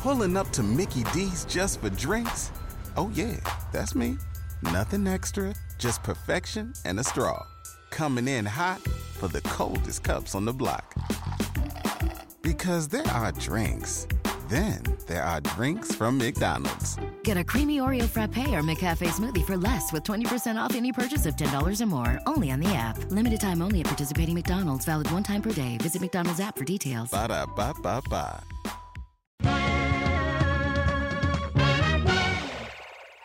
Pulling up to Mickey D's just for drinks? Oh, yeah, that's me. Nothing extra, just perfection and a straw. Coming in hot for the coldest cups on the block. Because there are drinks, then there are drinks from McDonald's. Get a creamy Oreo frappe or McCafe smoothie for less with 20% off any purchase of $10 or more. Only on the app. Limited time only at participating McDonald's. Valid one time per day. Visit McDonald's app for details. Ba da ba ba ba.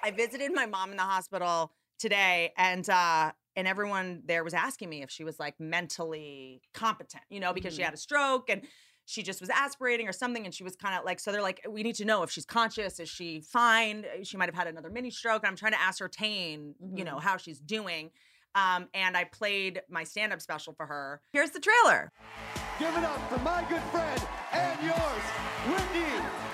I visited my mom in the hospital today, and uh, and everyone there was asking me if she was like mentally competent, you know, because she Mm-hmm. had a stroke and she just was aspirating or something, and she was kind of like, so they're like, we need to know if she's conscious, is she fine? She might have had another mini stroke, and I'm trying to ascertain, you Mm-hmm. know, how she's doing. Um, and I played my stand up special for her. Here's the trailer. Give it up for my good friend and yours, Wendy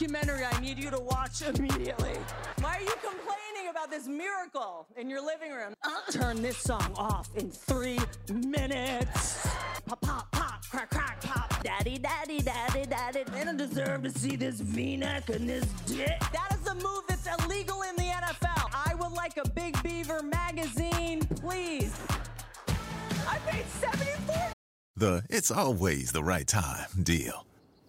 documentary I need you to watch immediately. Why are you complaining about this miracle in your living room? Turn this song off in three minutes. Pop, pop, pop, crack, crack, pop. Daddy, daddy, daddy, daddy. They don't deserve to see this V-neck and this dick. That is a move that's illegal in the NFL. I would like a Big Beaver magazine, please. I paid 74 The it's always the right time deal.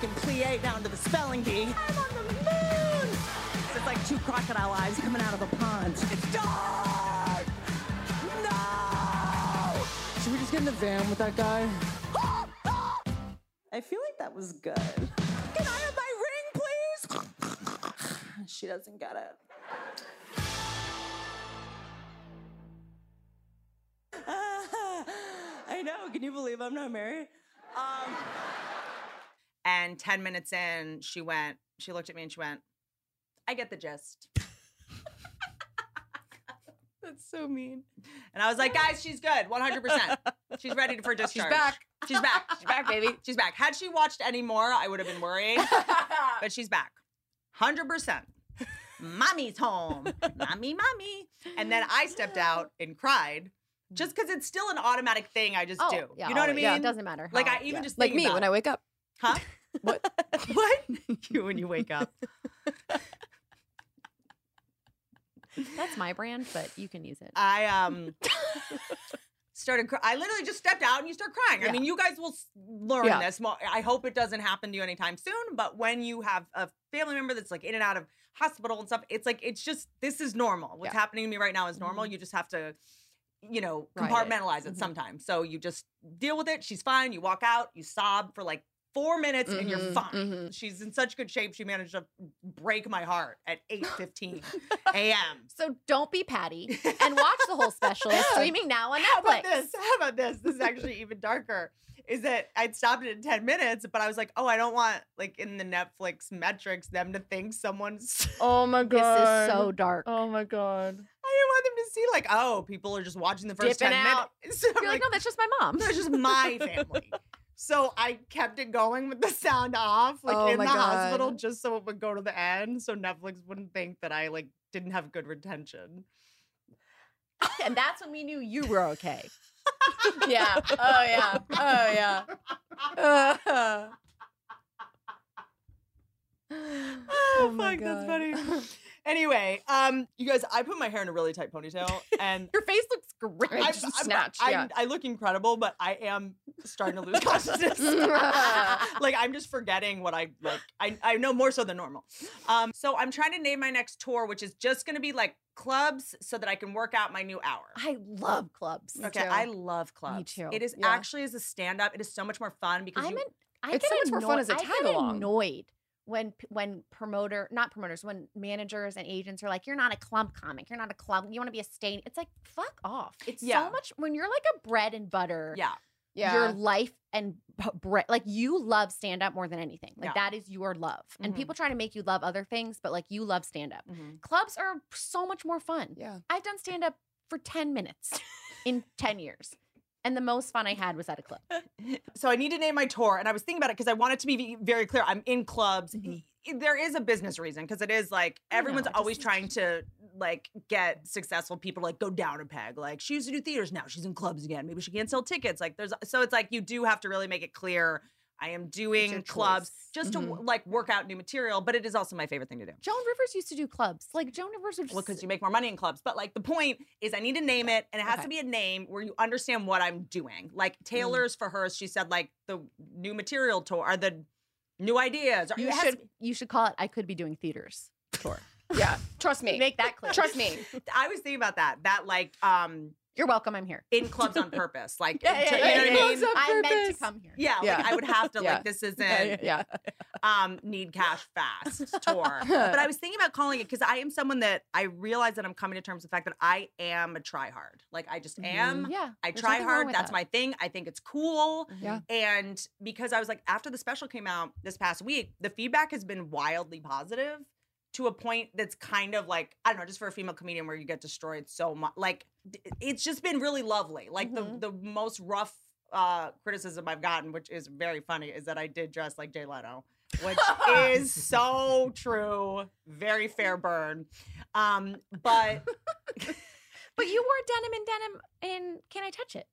Can plie down to the spelling bee. I'm on the moon. It's like two crocodile eyes coming out of a pond. It's dark. No. Should we just get in the van with that guy? I feel like that was good. Can I have my ring, please? she doesn't get it. I know. Can you believe I'm not married? Um, And 10 minutes in, she went, she looked at me and she went, I get the gist. That's so mean. And I was like, guys, she's good, 100%. She's ready for discharge. She's back. She's back. She's back, baby. She's back. Had she watched any more, I would have been worried. but she's back. 100%. Mommy's home. Mommy, mommy. And then I stepped out and cried just because it's still an automatic thing I just Oh, do. yeah, you know what I mean? yeah, it doesn't matter Like, I even yeah. just Like me when I wake up. Huh? What? what? you when you wake up. That's my brand, but you can use it. I um started. Cry- I literally just stepped out and you start crying. I mean, you guys will learn Yeah. this. I hope it doesn't happen to you anytime soon. But when you have a family member that's like in and out of hospital and stuff, it's like it's just this is normal. What's Yeah. happening to me right now is normal. Mhm. You just have to. You know, compartmentalize it Mhm. sometimes. So you just deal with it. She's fine. You walk out, you sob for like four minutes and you're Mhm, fine. mhm. She's in such good shape. She managed to break my heart at 8:15 a.m. So don't be Patty and watch the whole special. It's streaming now on Netflix. How about Netflix. this? How about this? This is actually even darker. Is that I'd stopped it in 10 minutes, but I was like, oh, I don't want like in the Netflix metrics them to think someone's Oh my god. This is so dark. Oh my god. I didn't want them to see like, oh, people are just watching the first Dipping 10 out. minutes. So I'm You're like, no, that's just my mom. That's just my family. So I kept it going with the sound off, like Oh in the God. hospital, just so it would go to the end, so Netflix wouldn't think that I like didn't have good retention. and that's when we knew you were okay. yeah. Oh yeah. Oh yeah. Uh, Oh, my fuck, that's funny. Anyway, um, you guys, I put my hair in a really tight ponytail, and Your face looks great. I'm- Just snatched. I'm- yeah. I look incredible, but I am starting to lose consciousness. like I'm just forgetting what I like. I, I know more so than normal. Um, so I'm trying to name my next tour, which is just going to be like clubs, so that I can work out my new hour. I love clubs. okay, I love clubs. too. It is Yeah. actually as a stand up, it is so much more fun because I'm you, an, I It's get so much more fun annoyed- as a I get tag-along. annoyed when when promoter not promoters when managers and agents are like you're not a club comic you're not a club you want to be a stain it's like fuck off it's Yeah. so much when you're like a bread and butter Yeah. Yeah. your life and bread like you love stand up more than anything like Yeah. that is your love and Mhm. people try to make you love other things but like you love stand up Mhm. clubs are so much more fun Yeah. i've done stand up for 10 minutes in 10 years and the most fun i had was at a club So I need to name my tour, and I was thinking about it because I want it to be very clear. I'm in clubs. Mhm. There is a business reason because it is like I know, everyone's always trying to like get successful people to like go down a peg. Like she used to do theaters, now she's in clubs again. Maybe she can't sell tickets. Like there's so it's like you do have to really make it clear. I am doing clubs choice. just to Mhm. like work out new material, but it is also my favorite thing to do. joan rivers used to do clubs like joan rivers would just Well, because you make more money in clubs. But like the point is, I need to name it, and it has Okay. to be a name where you understand what I'm doing. Like Taylor's for her, she said like the new material tour or the new ideas. Or you should to- you should call it i could be doing theaters tour Yeah. Trust me. make that clear Trust me. I was thinking about that. That like um you're welcome i'm here in clubs on purpose. Like Yeah, yeah, to- yeah, you know yeah, what I yeah. mean? I meant to come here. Yeah, Yeah. like I would have to Yeah. like this isn't Yeah. um need cash fast tour. but I was thinking about calling it because I am someone that I realize that I'm coming to terms with the fact that I am a try hard. Like I just am. yeah I there's try hard. That's that. my thing. I think it's cool. Yeah. And because I was like, after the special came out this past week, the feedback has been wildly positive to a point that's kind of like, I don't know, just for a female comedian where you get destroyed so much. Like, it's just been really lovely. Like, Mhm. the, the most rough uh, criticism I've gotten, which is very funny, is that I did dress like Jay Leno. Which is so true. Very fair burn. Um, but but you wore denim and denim and can i touch it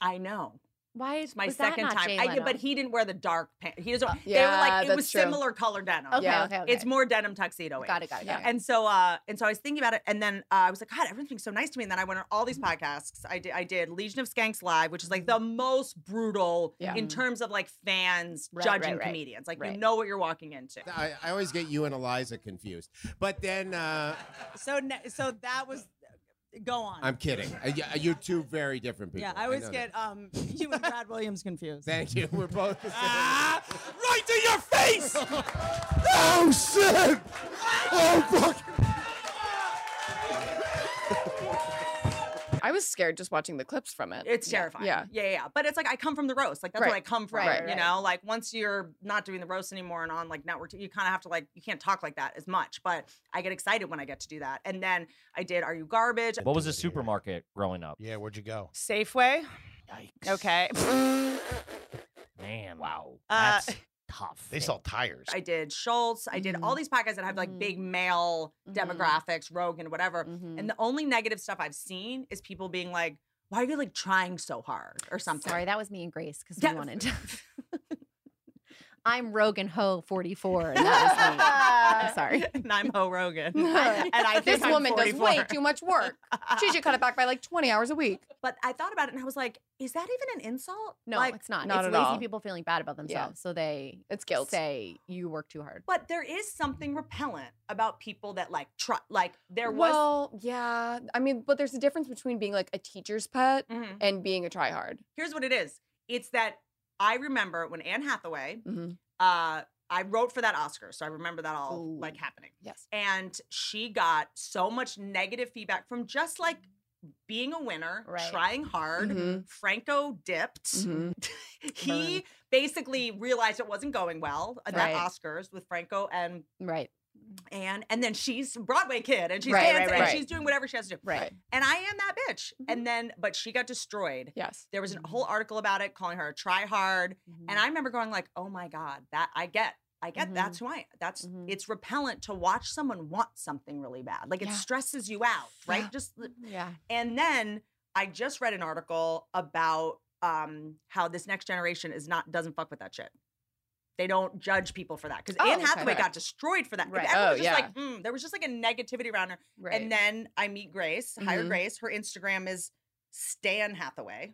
I know. Why is It's my was that second not time. Jay I did, but he didn't wear the dark pants. He doesn't. they were like it was true. similar color denim. okay, Yeah. okay okay It's more denim tuxedo. got it got it, got it. And so, uh, and so I was thinking about it, and then uh, I was like, God, everyone's being so nice to me. And then I went on all these podcasts. I did, I did Legion of Skanks live, which is like the most brutal Yeah. in terms of like fans Right, judging right, right. comedians. Like you know what you're walking into. I, I always get you and Iliza confused. But then uh, So ne- so that was go on. I'm kidding. Uh, yeah, you're two very different people. yeah, I always know get um you and Brad Williams confused. Thank you. We're both the same. Ah, right to your face! oh shit! Oh fuck! I was scared just watching the clips from it. It's terrifying. Yeah. yeah, yeah. yeah. But it's like I come from the roast. Like that's Right. where I come from. Right, you right. know, like once you're not doing the roast anymore and on like network, you kind of have to like you can't talk like that as much. But I get excited when I get to do that. And then I did Are You Garbage? What was the supermarket growing up? Yeah, where'd you go? Safeway. Yikes. Okay. Man, wow. Uh, That's tough. They sell tires. I did Schulz. I did all these podcasts that have like big male Mhm. demographics, Rogan, whatever. Mhm. And the only negative stuff I've seen is people being like, "Why are you like trying so hard?" or something. sorry that was me and grace because Yeah. we wanted to i'm rogan ho 44 and that was me i'm sorry and I'm Ho Rogan, and and I this I'm woman does way too much work. She should cut it back by like 20 hours a week. But I thought about it and I was like, "Is that even an insult?" no like, it's not, not it's at lazy all. people feeling bad about themselves so they It's guilt. say you work too hard But there is something repellent about people that like try. Like there was. Well, yeah. I mean, but there's a difference between being like a teacher's pet Mhm. and being a tryhard. Here's what it is. It's that I remember when Anne Hathaway. Mhm. Uh, I wrote for that Oscar, so I remember that all Ooh. like happening. Yes. and she got so much negative feedback from just like being a winner, Right. trying hard. Mhm. Franco dipped. Mhm. he basically realized it wasn't going well at Right. that Oscars with Franco and right and and then she's Broadway kid and she's Right, right, dancing and she's doing whatever she has to do. right And I am that bitch. And then but she got destroyed. Yes. There was a whole article about it calling her a try hard. And I remember going like, "Oh my god, that I get. I get Mhm. that's who I am. That's Mhm. it's repellent to watch someone want something really bad. Like it Yeah. stresses you out, right? Yeah. Just yeah and then I just read an article about um how this next generation is not doesn't fuck with that shit. They don't judge people for that because Oh, Anne okay. Hathaway got destroyed for that. Right. Everyone Oh, was just yeah. like, mm, there was just like a negativity around her. right And then I meet Grace, hire Mhm. Grace. Her Instagram is Stan Hathaway.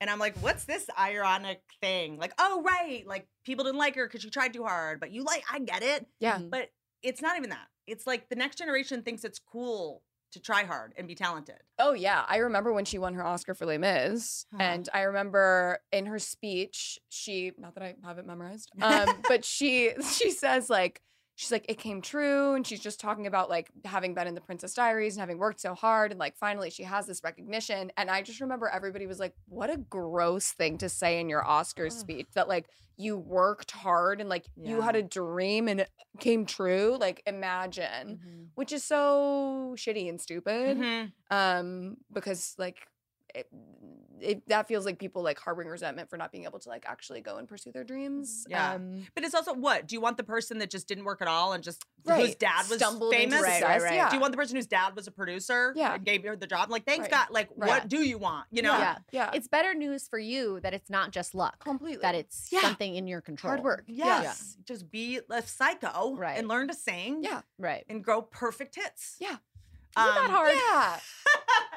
And I'm like, what's this ironic thing? Like, oh, right. Like, people didn't like her because she tried too hard, but you like, I get it. Yeah. But it's not even that. It's like the next generation thinks it's cool to try hard and be talented. Oh yeah, I remember when she won her Oscar for Les Mis, and I remember in her speech, she not that I have it memorized, um, but she she says like she's like it came true, and she's just talking about like having been in the Princess Diaries and having worked so hard, and like finally she has this recognition, and I just remember everybody was like, what a gross thing to say in your Oscar speech that like you worked hard and like you had a dream and it came true, like imagine, which is so shitty and stupid Mhm. um because like it, it that feels like people like harboring resentment for not being able to like actually go and pursue their dreams Yeah. um But it's also what? Do you want the person that just didn't work at all and just whose dad was Stumbled famous? success, Right, right, right. yeah. Do you want the person whose dad was a producer? Yeah. And gave her the job? Like, thanks Right. God. Like, Right. what do you want? You know? Yeah. yeah It's better news for you that it's not just luck. Completely. That it's Yeah. something in your control. hard work Yes. Just be a psycho Right. and learn to sing. Yeah. Right. And grow perfect hits. Yeah. Um, that hard. yeah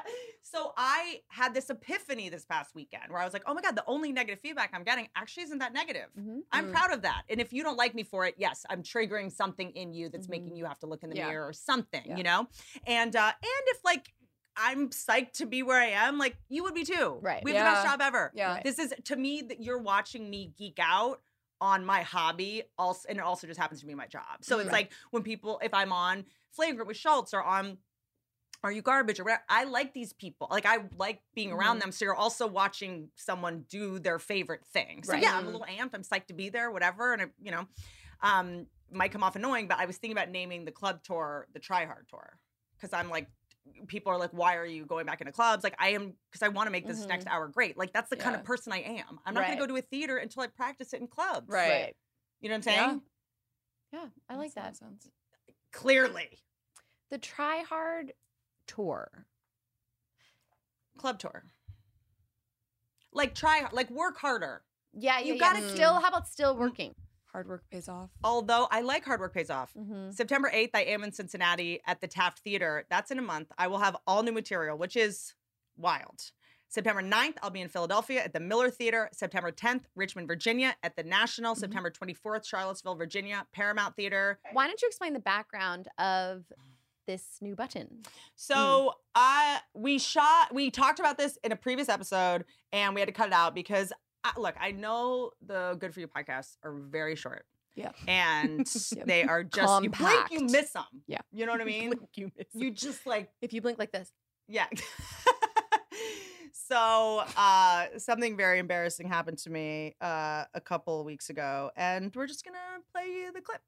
so I had this epiphany this past weekend where I was like, oh my God, the only negative feedback I'm getting actually isn't that negative. Mm-hmm. I'm proud of that. And if you don't like me for it, yes, I'm triggering something in you that's making you have to look in the Yeah. mirror or something, Yeah. you know? And uh and if like I'm psyched to be where I am, like you would be too. Right. We have the best job ever. Yeah. This is to me that you're watching me geek out on my hobby also and it also just happens to be my job. So it's Right. like when people if I'm on Flagrant with Schulz or on are you garbage or whatever? I like these people. Like I like being around Mhm. them. So you're also watching someone do their favorite thing. So Right. yeah, I'm a little amped. I'm psyched to be there, whatever. And I, you know, um, might come off annoying, but I was thinking about naming the club tour the Try Hard Tour because I'm like, people are like, why are you going back into clubs? Like I am because I want to make this next hour great. Like that's the kind of person I am. I'm not Right. going to go to a theater until I practice it in clubs. right You know what I'm saying? Yeah. Yeah. I like that. Makes a lot of sense. Clearly, The Try Hard tour. club tour. Like try, like work harder. Yeah, You you gotta gotta still. How about still mm. working? hard work pays off Although I like hard work pays off. Mhm. September 8th, I am in Cincinnati at the Taft Theater. That's in a month. I will have all new material, which is wild. September 9th, I'll be in Philadelphia at the Miller Theater. September 10th, Richmond, Virginia at the National. Mm-hmm. September 24th, Charlottesville, Virginia, Paramount Theater. Why don't you explain the background of this new button? So I we shot we talked about this in a previous episode and we had to cut it out because I, look, I know the Good for You podcasts are very short. Yeah. And Yep. they are just you blink, you miss them. Yeah. You know what I mean? you miss you just like if you blink like this. yeah. so uh something very embarrassing happened to me uh a couple weeks ago and we're just gonna play you the clip.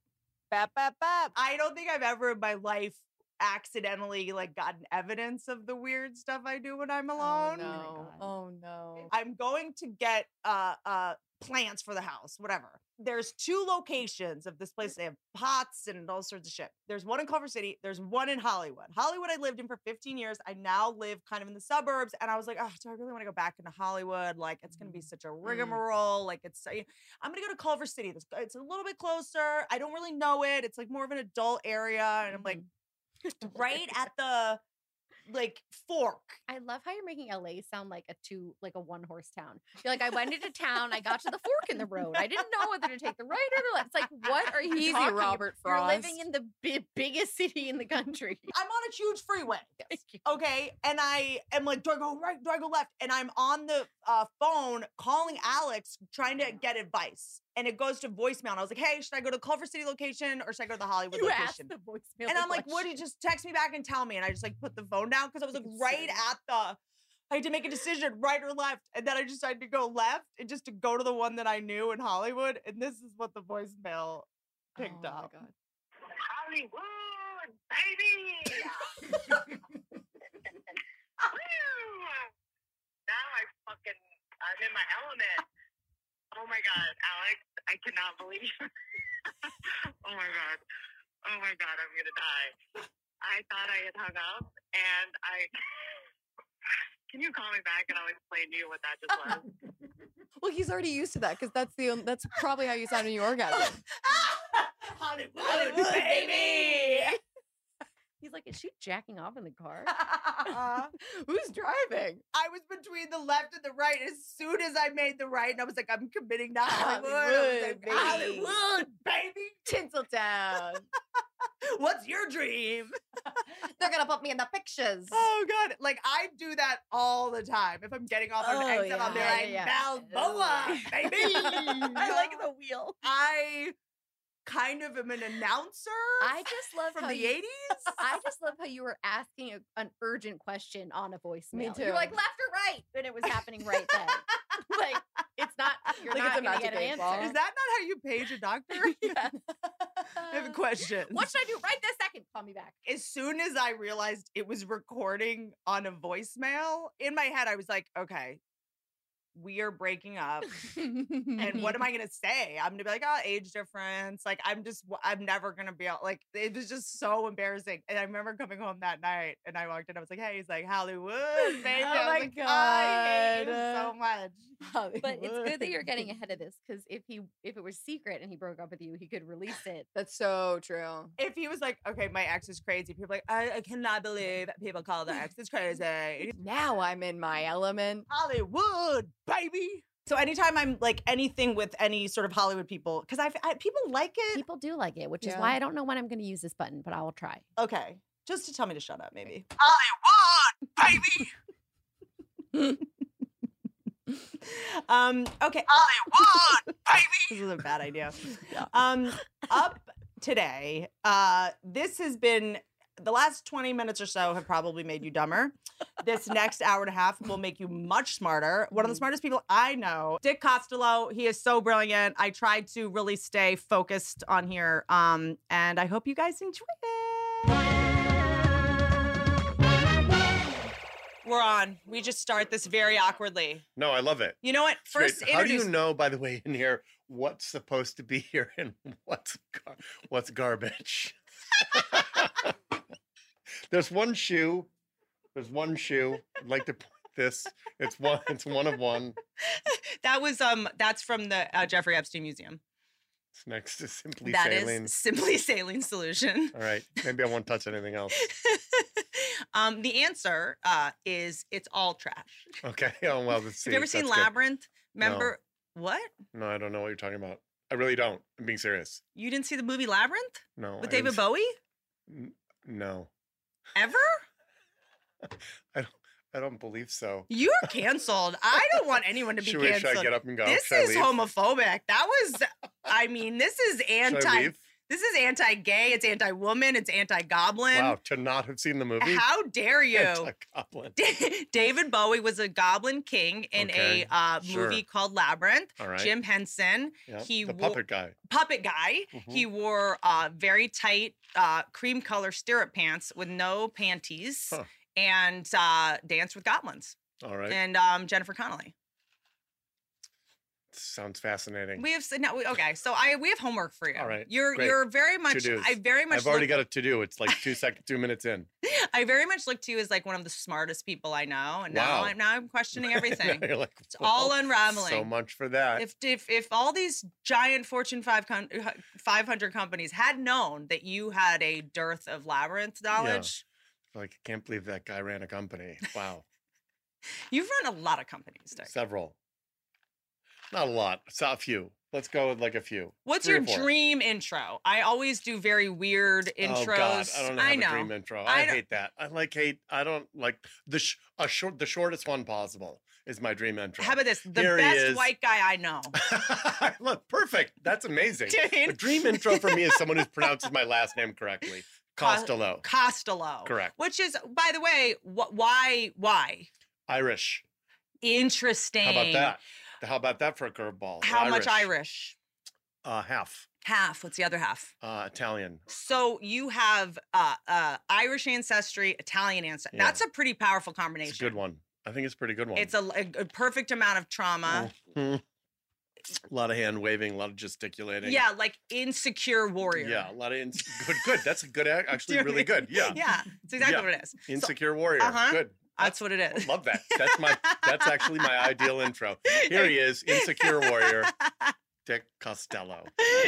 Bap, bap, bap. I don't think I've ever in my life accidentally like gotten evidence of the weird stuff I do when I'm alone. oh no oh no I'm going to get uh uh plants for the house, whatever. There's two locations of this place. They have pots and all sorts of shit. There's one in Culver City. There's one in Hollywood. Hollywood, I lived in for 15 years. I now live kind of in the suburbs, and I was like, oh, do I really want to go back into Hollywood? Like, it's gonna be such a rigmarole. Like, it's I'm gonna go to Culver City. It's, it's a little bit closer. I don't really know it. It's like more of an adult area, and I'm like, right at the like fork. I love how you're making LA sound like a two, like a one horse town. You're like, I went into town, I got to the fork in the road. I didn't know whether to take the right or the left. It's like, what are you Easy, talking? Robert You're living in the bi- biggest city in the country. I'm on a huge freeway. Okay. And I am like, do I go right? Do I go left? And I'm on the uh, phone calling Alex, trying to get advice. And it goes to voicemail. And I was like, hey, should I go to Culver City location or should I go to the Hollywood You asked location? the voicemail. and I'm like, what do you just text me back and tell me? And I just like put the phone down because I was like right Concerned. at the I had to make a decision, right or left. And then I decided to go left and just to go to the one that I knew in Hollywood. And this is what the voicemail picked oh up. my god Hollywood, baby! Woo! Now I fucking, I'm in my element. Oh my god, Alex, I cannot believe. oh my god. Oh my god, I'm gonna die. I thought I had hung up, and I. Can you call me back and I'll explain to you what that just was? well he's already used to that because that's the on- that's probably how you sound in your orgasm Hollywood, baby! He's like, is she jacking off in the car? who's driving I was between the left and the right as soon as I made the right, and I was like, I'm committing to Hollywood. Like, Hollywood, baby. Hollywood, baby. Tinseltown What's your dream? They're gonna put me in the pictures. Oh god, like I do that all the time. If I'm getting off on Oh, an exit, I'll be like, Yeah, yeah. Balboa, baby. I like the wheel. I kind of am an announcer. I just love from how the you- 80s. I just love how you were asking a, an urgent question on a voicemail. Me too. You're like left or right, and it was happening right then. like it's not. You're Like not it's gonna get an eight answer. Is that not how you page a doctor? I have a question. What should I do right this second? Call me back. As soon as I realized it was recording on a voicemail, in my head I was like, okay, we are breaking up. and what am I gonna say? I'm gonna be like, oh, age difference. Like, I'm just, I'm never gonna be out. Like, it was just so embarrassing. And I remember coming home that night, and I walked in. I was like, hey, he's like Hollywood, baby. Oh I was my like, I hate you God. so much. But it's good that you're getting ahead of this because if he if it was secret and he broke up with you, he could release it. That's so true. If he was like, okay, my ex is crazy, people are like, I, I cannot believe people call their exes crazy. Now I'm in my element. Hollywood, baby. So anytime I'm like anything with any sort of Hollywood people, because I, people like it. People do like it, which is why I don't know when I'm going to use this button, but I will try. Okay, just to tell me to shut up, maybe. I Hollywood, baby. um. Okay. I Hollywood, baby. This is a bad idea. Um. Up today. Uh. This has been. The last 20 minutes or so have probably made you dumber. This next hour and a half will make you much smarter. One of the smartest people I know, Dick Costolo. He is so brilliant. I tried to really stay focused on here. Um, and I hope you guys enjoy it. We're on. We just start this very awkwardly. No, I love it. You know what? It's great. First, how do you know, by the way, in here what's supposed to be here and what's gar- what's garbage? There's one shoe. There's one shoe. I'd like to point this. It's one. It's one of one. That was um. That's from the uh, Jeffrey Epstein Museum. It's next to simply That is saline. simply saline solution. All right. Maybe I won't touch anything else. Um, the answer uh is it's all trash. Okay. Oh well. Let's see. Have you ever seen That's good. Labyrinth? No. What? No, I don't know what you're talking about. I really don't. I'm being serious. You didn't see the movie Labyrinth No. with David Bowie? N- No. Ever? I don't. I don't believe so. You're canceled. I don't want anyone to be Should we- should I canceled. get up and go? This Should I is leave? homophobic. That was. I mean, this is anti. leave? This is anti-gay. It's anti-woman. It's anti-goblin. Wow. To not have seen the movie. How dare you? Anti-goblin. David Bowie was a Goblin King in Okay, a uh, sure. movie called Labyrinth. All right. Jim Henson. Yep, He the puppet guy. puppet guy. He Mhm. wore uh, very tight uh, cream color stirrup pants with no panties Huh. and uh, danced with goblins. All right. And um, Jennifer Connelly. Sounds fascinating. We have no, we- okay. So I we have homework for you. All right, You're great. you're very much. To-dos. I very much. I've already got a to do. It's like two seconds, two minutes in. I very much look to you as like one of the smartest people I know, and now I'm now I'm questioning everything. You're like, it's all "Well, unraveling. So much for that. If if if all these giant Fortune 5 con- uh, 500 companies had known that you had a dearth of labyrinth knowledge, like, I can't believe that guy ran a company. Wow. you've run a lot of companies. Dick. Several. Not a lot. So a few. Let's go with like a few. What's Three your dream intro? I always do very weird intros. Oh God, I don't have know. a dream intro. I I, hate that. I like hate. I don't like the sh- a short. The shortest one possible is my dream intro. How about this? The Here best white guy I know. Look, perfect. That's amazing. Dude. A dream intro for me is someone who pronounces my last name correctly. Costolo. Costolo. Correct. Which is, by the way, wh- why? Why? Irish. Interesting. How about that? How about that for a curveball? How much Irish? Uh, half. Half. What's the other half? Uh, Italian. So you have uh, uh, Irish ancestry, Italian ancestry. Yeah. That's a pretty powerful combination. It's a good one. I think it's a pretty good one. It's a, a- perfect amount of trauma. Mhm. A lot of hand waving, a lot of gesticulating. Yeah, like insecure warrior. Yeah, a lot of ins- good. Good. That's a good. Actually, really good. Yeah. Yeah, it's exactly Yeah. what it is. So- Insecure warrior. Uh-huh. Good. That's what it is. I Love that. That's my. That's actually my ideal intro. Here he is, insecure warrior, Dick Costolo.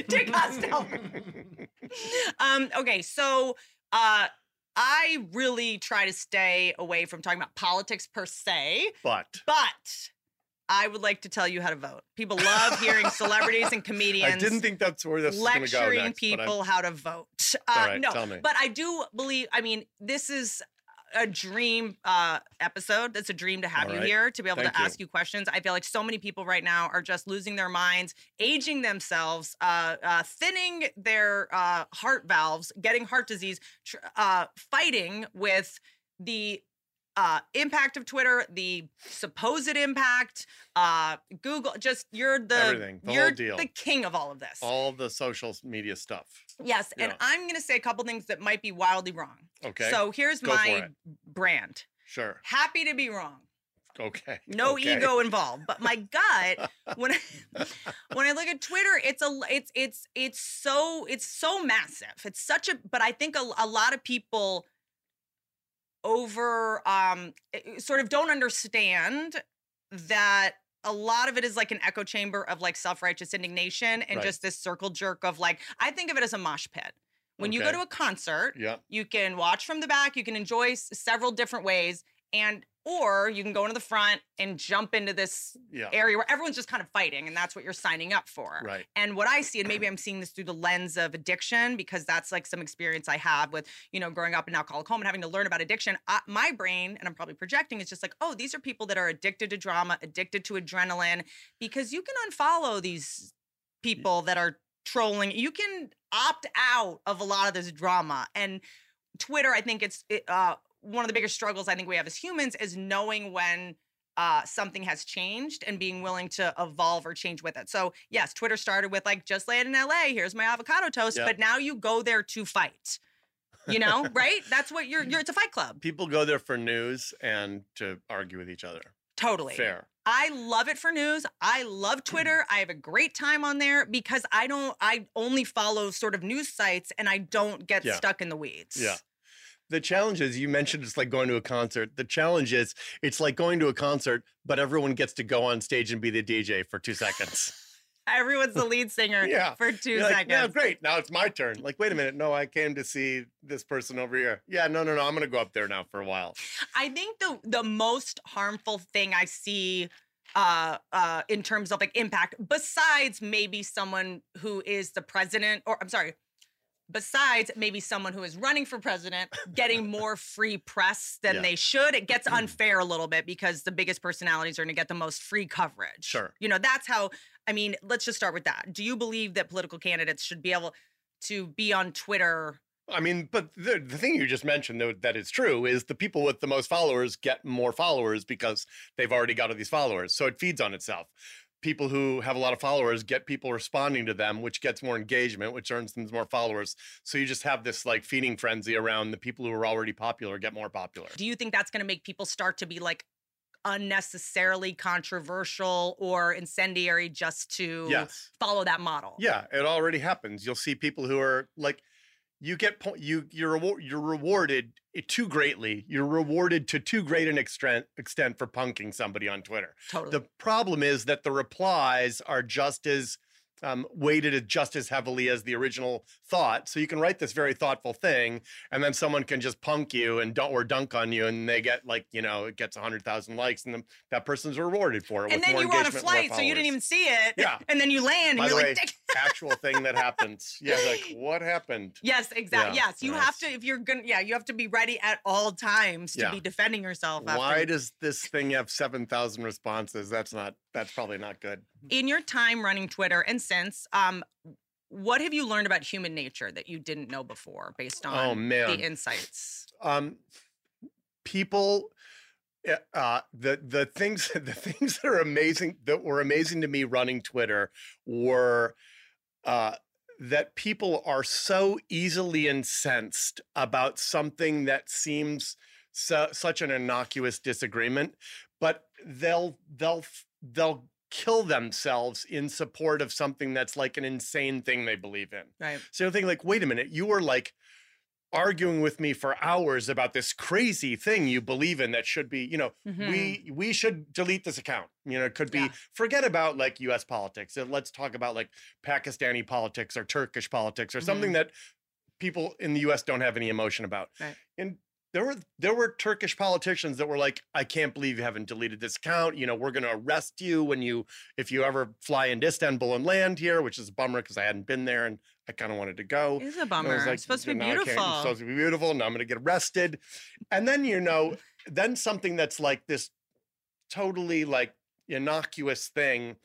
Dick Costolo. um, okay, so uh I really try to stay away from talking about politics per se, But but I would like to tell you how to vote. People love hearing celebrities and comedians. I didn't think that's where this was going go lecturing next. people how to vote. Uh, right, no, tell me. but I do believe. I mean, this is a dream uh, episode. That's a dream to have All you right. here to be able Thank to ask you questions. I feel like so many people right now are just losing their minds, aging themselves, uh, uh, thinning their uh, heart valves, getting heart disease, tr- uh, fighting with the uh, impact of Twitter, the supposed impact, uh, Google. Just you're the Everything, the you're deal. the king of all of this. all the social media stuff. Yes, and I'm going to say a couple things that might be wildly wrong. Okay. So here's Go my brand. Sure. Happy to be wrong. Okay. No okay. ego involved. But my gut when I, when I look at Twitter, it's a it's it's it's so it's so massive. It's such a but I think a, a lot of people over um eh, sort of don't understand that a lot of it is like an echo chamber of like self-righteous indignation and Right. just this circle jerk of like I think of it as a mosh pit. When you go to a concert, Yeah. you can watch from the back, you can enjoy s- several different ways and or you can go into the front and jump into this Yeah. area where everyone's just kind of fighting and that's what you're signing up for. Right. And what I see, and maybe I'm seeing this through the lens of addiction because that's like some experience I have with, you know, growing up in alcoholic home and having to learn about addiction. I, my brain, and I'm probably projecting, is just like, oh, these are people that are addicted to drama, addicted to adrenaline, because you can unfollow these people that are trolling. You can opt out of a lot of this drama. And Twitter, I think it's it, uh, one of the biggest struggles I think we have as humans is knowing when uh, something has changed and being willing to evolve or change with it. So yes, Twitter started with like just land in LA. Here's my avocado toast, Yeah. but now you go there to fight. You know, right? That's what you're. You're. It's a fight club. People go there for news and to argue with each other. Totally. Fair. I love it for news. I love Twitter. I have a great time on there because I don't. I only follow sort of news sites and I don't get Yeah. stuck in the weeds. Yeah. The challenge is you mentioned it's like going to a concert. The challenge is it's like going to a concert, but everyone gets to go on stage and be the DJ for two seconds. Everyone's the lead singer yeah. for 2 You're like, seconds. yeah, great. Now it's my turn. Like, wait a minute. No, I came to see this person over here. Yeah, no, no, no. I'm gonna go up there now for a while. I think the the most harmful thing I see uh uh in terms of like impact besides maybe someone who is the president or I'm sorry besides maybe someone who is running for president getting more free press than Yeah. they should it gets mm. unfair a little bit because the biggest personalities are going to get the most free coverage Sure. you know that's how i mean let's just start with that do you believe that political candidates should be able to be on twitter I mean, but the, the thing you just mentioned though, that is true is the people with the most followers get more followers because they've already got all these followers. So it feeds on itself. People who have a lot of followers get people responding to them, which gets more engagement, which earns them more followers. So you just have this like feeding frenzy around the people who are already popular get more popular. do you think that's going to make people start to be like unnecessarily controversial or incendiary just to Yes. follow that model Yeah, it already happens. You'll see people who are like, you get po- you you're you're rewarded eh, too greatly. You're rewarded to too great an extent extent for punking somebody on Twitter. Totally. The problem is that the replies are just as um, weighted just as heavily as the original thought. So you can write this very thoughtful thing, and then someone can just punk you and don't or dunk on you, and they get like you know it gets hundred thousand likes, and then that person's rewarded for it. and then you were on a flight so you didn't even see it Yeah. and then you land By and you're way, like actual thing that happens. Yeah, like what happened? yes exactly Yeah, yes you have to if you're gonna yeah you have to be ready at all times to Yeah. be defending yourself after Why does this thing have seven thousand responses? That's not. That's probably not good. in your time running twitter and since um what have you learned about human nature that you didn't know before based on Oh, man. the insights Um, people. uh, Uh, the the things the things that are amazing that were amazing to me running Twitter were uh, that people are so easily incensed about something that seems so, such an innocuous disagreement, but they'll they'll they'll kill themselves in support of something that's like an insane thing they believe in. right So you're thinking like, wait a minute, you were like arguing with me for hours about this crazy thing you believe in that should be, you know, mm-hmm. we we should delete this account. You know, it could be forget about like US politics. and Let's talk about like Pakistani politics or Turkish politics or something mm-hmm. that people in the US don't have any emotion about. Right. And there were there were Turkish politicians that were like, I can't believe you haven't deleted this account. You know, we're gonna arrest you when you if you ever fly into Istanbul and land here, which is a bummer because I hadn't been there and I kind of wanted to go. It is a bummer. was It's supposed to be "No, I can't. beautiful." It's supposed to be beautiful. Now I'm gonna get arrested. And then you know, then something that's like this totally like innocuous thing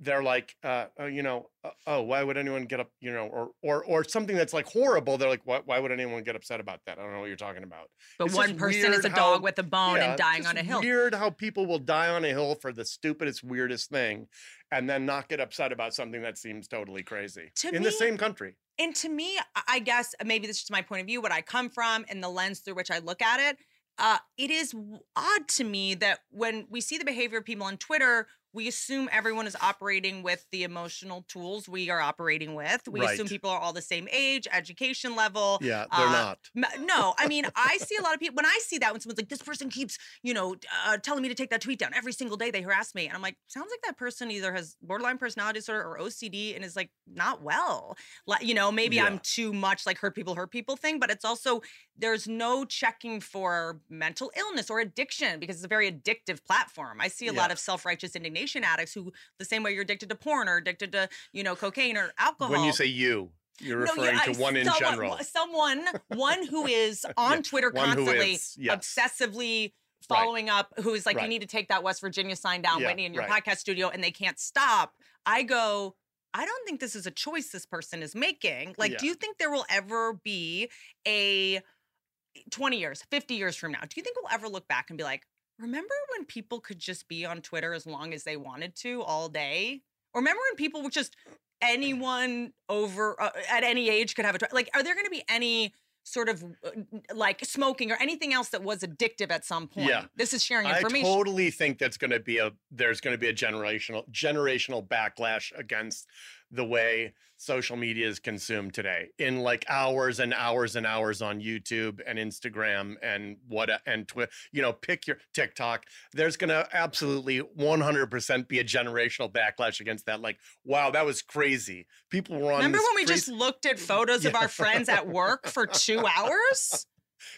they're like uh, uh, you know uh, oh why would anyone get up you know or or or something that's like horrible they're like why, why would anyone get upset about that i don't know what you're talking about But It's one person is a how- dog with a bone yeah, and dying on a hill. It's weird how people will die on a hill for the stupidest weirdest thing and then not get upset about something that seems totally crazy To in the same country And to me, I- guess maybe this is my point of view, what I come from, and the lens through which I look at it. Uh, it is odd to me that when we see the behavior of people on Twitter, we assume everyone is operating with the emotional tools we are operating with. We assume people are all the same age, education level. yeah they're uh, not No, I mean, I see a lot of people when I see that when someone's like, this person keeps, you know, uh, telling me to take that tweet down every single day they harass me. And I'm like, sounds like that person either has borderline personality disorder or OCD and is like not well. Like, you know, maybe I'm too much like hurt people, hurt people thing, but it's also, there's no checking for mental illness or addiction because it's a very addictive platform. I see a lot of self righteous indignation addicts who, the same way you're addicted to porn or addicted to, you know, cocaine or alcohol. when you say you you're No, referring yeah, to I- one in someone, general Someone, one who is on Twitter constantly, is, yes. obsessively following up, who is like, you need to take that West Virginia sign down, Yeah, Whitney, in your right. podcast studio, and they can't stop. I go, I don't think this is a choice this person is making. Like, do you think there will ever be a 20 years, 50 years from now? Do you think we'll ever look back and be like, remember when people could just be on Twitter as long as they wanted to all day? Or remember when people would just anyone over uh, at any age could have a like are there going to be any sort of uh, like smoking or anything else that was addictive at some point? Yeah. This is sharing information. I totally think that's going to be a there's going to be a generational generational backlash against the way social media is consumed today in like hours and hours and hours on YouTube and Instagram and what uh, and Twitter. You know, pick your TikTok. There's going to absolutely 100% be a generational backlash against that. Like, wow, that was crazy. People were on. Remember when we crazy- just looked at photos of our friends at work for 2 hours?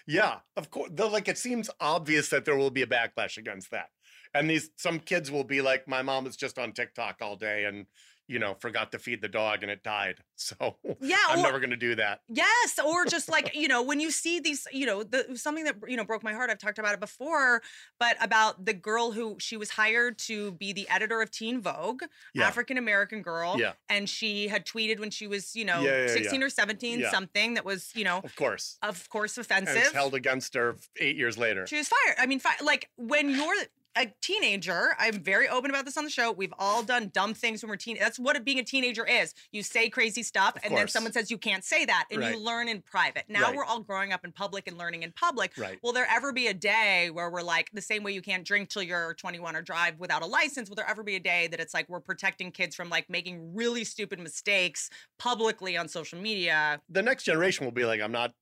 Yeah, of course. Though, like it seems obvious that there will be a backlash against that, and these some kids will be like, "My mom is just on TikTok all day and you know forgot to feed the dog and it died." So Yeah, I'm or- never going to do that. Yes, or just like you know when you see these, you know, the something that you know broke my heart. I've talked about it before, but about the girl who she was hired to be the editor of Teen Vogue, Yeah. African American girl, Yeah. and she had tweeted when she was you know Yeah, yeah, 16 yeah. or 17 Yeah. something that was you know Of course, of course and offensive. held against her eight years later. She was fired. I mean, fi- like when you're a teenager, I'm very open about this on the show. We've all done dumb things when we're teen. That's what being a teenager is. You say crazy stuff, and then someone says you can't say that, and Right. you learn in private. Now Right. we're all growing up in public and learning in public. Right. Will there ever be a day where we're like the same way you can't drink till you're 21 or drive without a license? Will there ever be a day that it's like we're protecting kids from like making really stupid mistakes publicly on social media? The next generation will be like, "I'm not.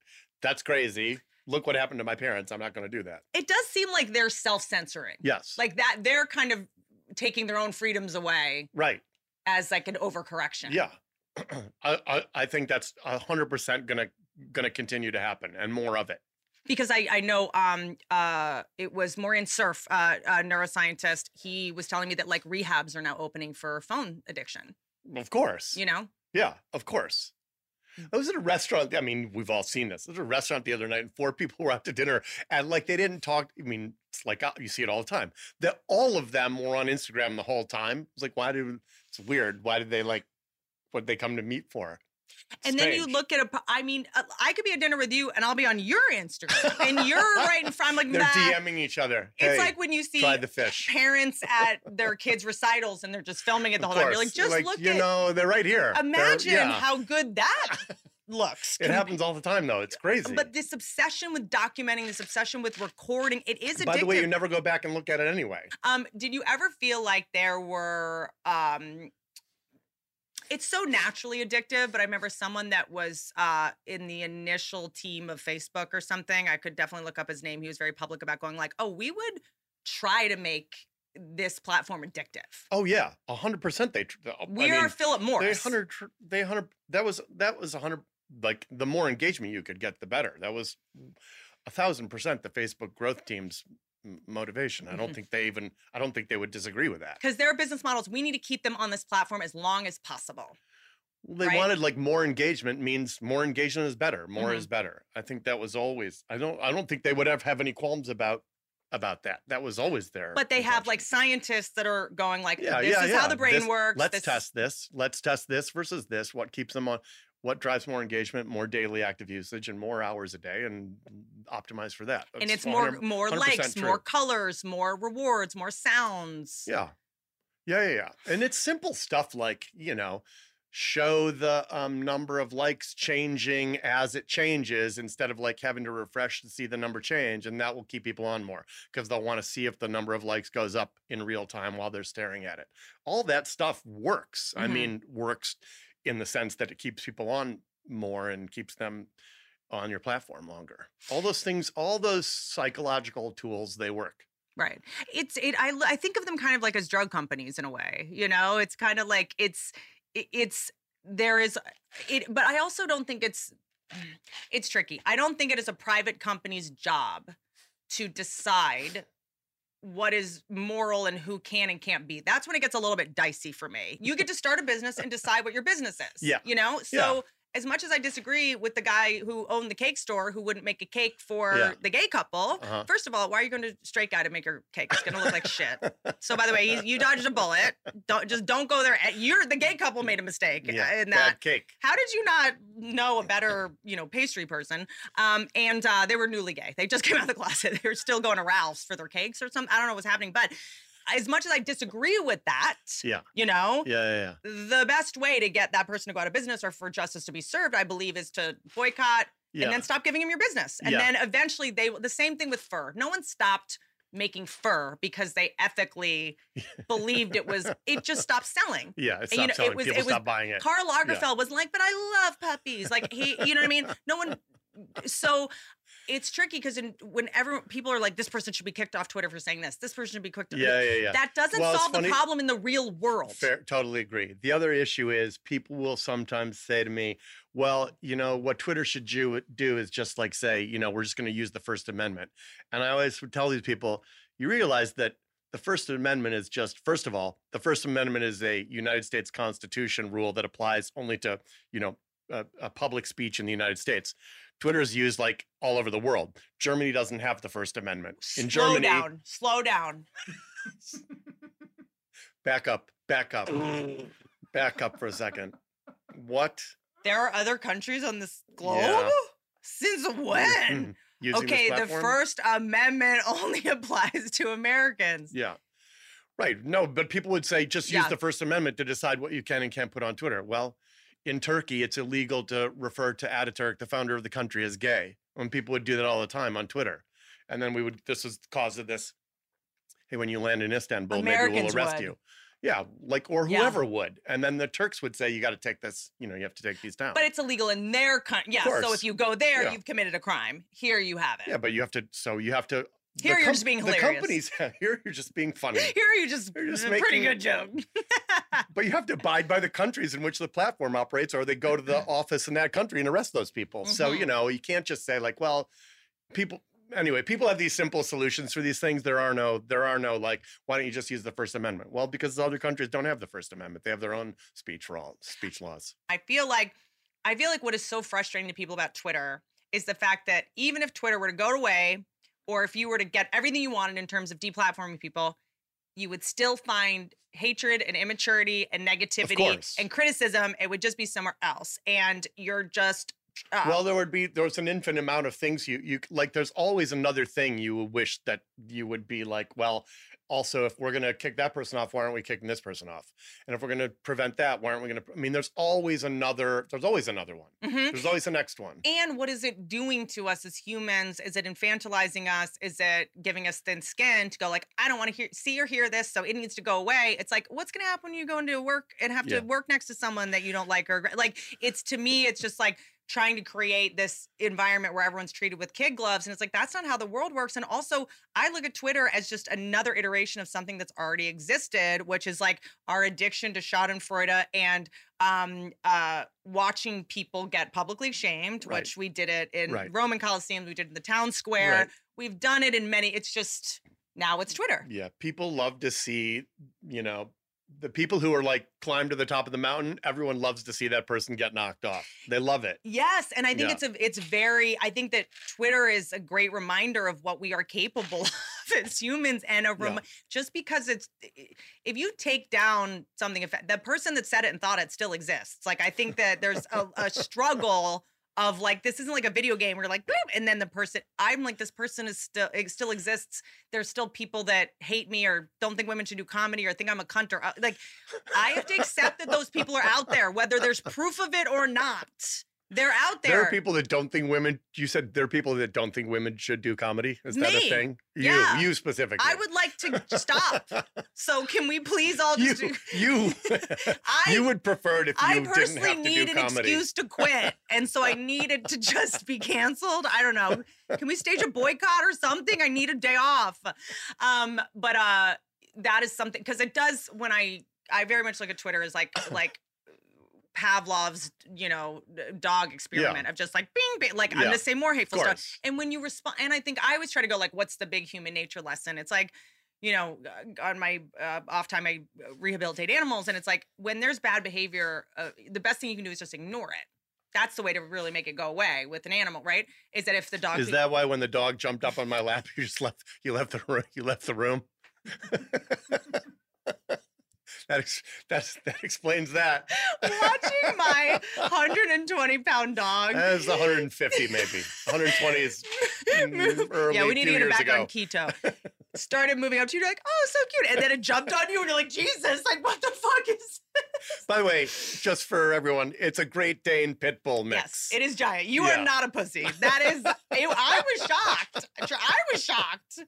That's crazy. Look what happened to my parents. I'm not going to do that." It does seem like they're self-censoring. Yes. Like that, they're kind of taking their own freedoms away Right. as like an overcorrection. Yeah. I, I I think that's hundred percent gonna gonna continue to happen and more of it. Because I I know um uh it was Moran Cerf, uh, a neuroscientist. He was telling me that like rehabs are now opening for phone addiction. Of course. You know, Yeah, of course. I was at a restaurant. I mean, we've all seen this. There's a restaurant the other night, and four people were out to dinner, and like they didn't talk. I mean, it's like uh, you see it all the time. That all of them were on Instagram the whole time. It's like, why did? It's weird. Why did they like? What they come to meet for? And then you look at a. I mean, uh, I could be at dinner with you, and I'll be on your Instagram, and you're right in front. I'm like, They're. DMing each other. It's "Hey, like when you see parents at their kids' recitals and they're just filming it the Of whole time. You're like, just Like, look you at know, they're right here. Imagine yeah. how good that looks. It happens all the time, though. It's crazy. But this obsession with documenting, this obsession with recording, it is addictive. By the way, you never go back and look at it anyway. Um, did you ever feel like there were um it's so naturally addictive, but I remember someone that was uh in the initial team of Facebook or something. I could definitely look up his name. He was very public about going like, "Oh, we would try to make this platform addictive." Oh yeah, a hundred percent. They. tr- I We are Philip They hundred. tr- They hundred. That was that was a hundred. Like the more engagement you could get, the better. That was a thousand percent the Facebook growth team's motivation. I don't Mhm. think they even. I don't think they would disagree with that. Because their business models, we need to keep them on this platform as long as possible. Well, they right? wanted like more engagement means more engagement is better. More Mhm. is better. I think that was always. I don't. I don't think they would have have any qualms about about that. That was always there. But they have like scientists that are going like, yeah, this yeah, is yeah. how the brain This- works. Let's this- test this. Let's test this versus this. What keeps them on? What drives more engagement, more daily active usage, and more hours a day, and optimize for that. and it's more more likes, true. more colors, more rewards, more sounds. Yeah. Yeah, yeah, yeah. And it's simple stuff like, you know, show the um, number of likes changing as it changes instead of like having to refresh to see the number change. And that will keep people on more because they'll want to see if the number of likes goes up in real time while they're staring at it. All that stuff works. I Mhm. mean, works in the sense that it keeps people on more and keeps them on your platform longer. All those things, all those psychological tools, they work. Right. It's it. I I think of them kind of like as drug companies in a way. You know, it's kind of like it's it- it's there is it, but I also don't think it's it's tricky. I don't think it is a private company's job to decide what is moral and who can and can't be. That's when it gets a little bit dicey for me. You get to start a business and decide what your business is. Yeah. You know? Yeah. As much as I disagree with the guy who owned the cake store who wouldn't make a cake for Yeah. the gay couple, Uh-huh. first of all, why are you going to straight guy to make your cake? It's going to look like shit. So by the way, you, you dodged a bullet. Don't just don't go there. You're the gay couple made a mistake Yeah. in Bad that. cake. How did you not know a better, you know, pastry person? Um, and uh, they were newly gay. They just came out of the closet. They were still going to Ralph's for their cakes or something. I don't know what's happening, but as much as I disagree with that, Yeah. you know, Yeah, yeah, yeah. the best way to get that person to go out of business or for justice to be served, I believe, is to boycott Yeah. and then stop giving them your business. And Yeah. then eventually they the same thing with fur. No one stopped making fur because they ethically believed it was it just stopped selling. Yeah, it And, stopped selling. People stopped buying it. Karl Yeah. Lagerfeld was like, but I love puppies. Like he, you know what I mean? No one so it's tricky because whenever people are like, this person should be kicked off Twitter for saying this, this person should be kicked. Yeah, yeah, yeah. That doesn't Well, solve the problem in the real world. Fair, totally agree. The other issue is people will sometimes say to me, well, you know, what Twitter should do, do is just like say, you know, we're just going to use the First Amendment. And I always would tell these people, you realize that the First Amendment is just, first of all, the First Amendment is a United States Constitution rule that applies only to, you know, a, a public speech in the United States. Twitter is used like all over the world. Germany doesn't have the First Amendment. In Slow Germany, down. Slow down. back up, back up, back up for a second. What? There are other countries on this globe? Yeah. Since when? Mm-hmm. Using okay, the? First Amendment only applies to Americans. Yeah. Right. No, but people would say just use Yeah. the First Amendment to decide what you can and can't put on Twitter. Well, in Turkey, it's illegal to refer to Ataturk, the founder of the country, as gay. When people would do that all the time on Twitter. And then we would, this is the cause of this. Hey, when you land in Istanbul, maybe Americans we'll arrest would. you. Yeah, like, or Yeah. whoever would. And then the Turks would say, you got to take this, you know, you have to take these down. But it's illegal in their country. Yeah, so if you go there, Yeah. you've committed a crime. Here you have it. yeah, but you have to, so you have to. Here you're just being hilarious. The companies, here you're just being funny. Here you just, You're just a pretty good joke. But you have to abide by the countries in which the platform operates, or they go to the office in that country and arrest those people. So, you Mhm. know, you can't just say, like, well, people anyway, people have these simple solutions for these things. There are no, there are no like, why don't you just use the First Amendment? Well, because other countries don't have the First Amendment. They have their own speech all speech laws. I feel like I feel like what is so frustrating to people about Twitter is the fact that even if Twitter were to go away, or if you were to get everything you wanted in terms of deplatforming people, you would still find hatred and immaturity and negativity and criticism. It would just be somewhere else, and you're just uh, well, there would be there's an infinite amount of things you you like. There's always another thing you wish that you would be like. Well, also, if we're gonna kick that person off, why aren't we kicking this person off? And if we're gonna prevent that, why aren't we gonna? I mean, there's always another. There's always another one. Mhm. There's always the next one. And what is it doing to us as humans? Is it infantilizing us? Is it giving us thin skin to go like, I don't want to hear, see or hear this, so it needs to go away? It's like, what's going to happen when you go into work and have Yeah. to work next to someone that you don't like or like? It's to me, it's just like trying to create this environment where everyone's treated with kid gloves and it's like that's not how the world works and also i look at twitter as just another iteration of something that's already existed which is like our addiction to schadenfreude and um uh watching people get publicly shamed Right. which we did it in Right. roman coliseums we did it in the town square Right. we've done it in many it's just now it's twitter Yeah, people love to see, you know, the people who are like climb to the top of the mountain. Everyone loves to see that person get knocked off. They love it. Yes, and I think Yeah. it's a it's very I think that Twitter is a great reminder of what we are capable of as humans and a rem- Yeah. just because it's if you take down something the person that said it and thought it still exists. Like I think that there's a, a struggle of like this isn't like a video game where like boop and then the person I'm like this person is still it still exists. There's still people that hate me or don't think women should do comedy or think I'm a cunt or uh, like I have to accept that those people are out there whether there's proof of it or not. They're out there. There are people that don't think women. You said there are people that don't think women should do comedy. Is that a Me. thing? Yeah. You, you specifically. I would like to stop. So can we please all you, just do you, you would prefer it if you I didn't personally have to need do an comedy. excuse to quit. And so I needed to just be canceled. I don't know. Can we stage a boycott or something? I need a day off. Um, but uh that is something because it does when I I very much look at Twitter as like like Pavlov's, you know, dog experiment of just like bing, bing, like I'm gonna say more hateful stuff. And when you respond, and I think I always try to go like, what's the big human nature lesson? It's like, you know, on my uh, off time, I uh, rehabilitate animals, and it's like when there's bad behavior, uh, the best thing you can do is just ignore it. That's the way to really make it go away with an animal, right? Is that if the dog Is that why when the dog jumped up on my lap, you just left? You left the room. You left the room. that ex- that's that explains that. watching my 120 pound dog? That was 150 maybe. 120 is yeah, we need to get it back ago. on keto. Started moving up to you, you're like, oh, so cute. And then it jumped on you, and you're like, Jesus, like, what the fuck is By the way, just for everyone, it's a Great Dane pit bull mix. Yes, it is giant. You Yeah. are not a pussy. That is, it- I was shocked. I was shocked.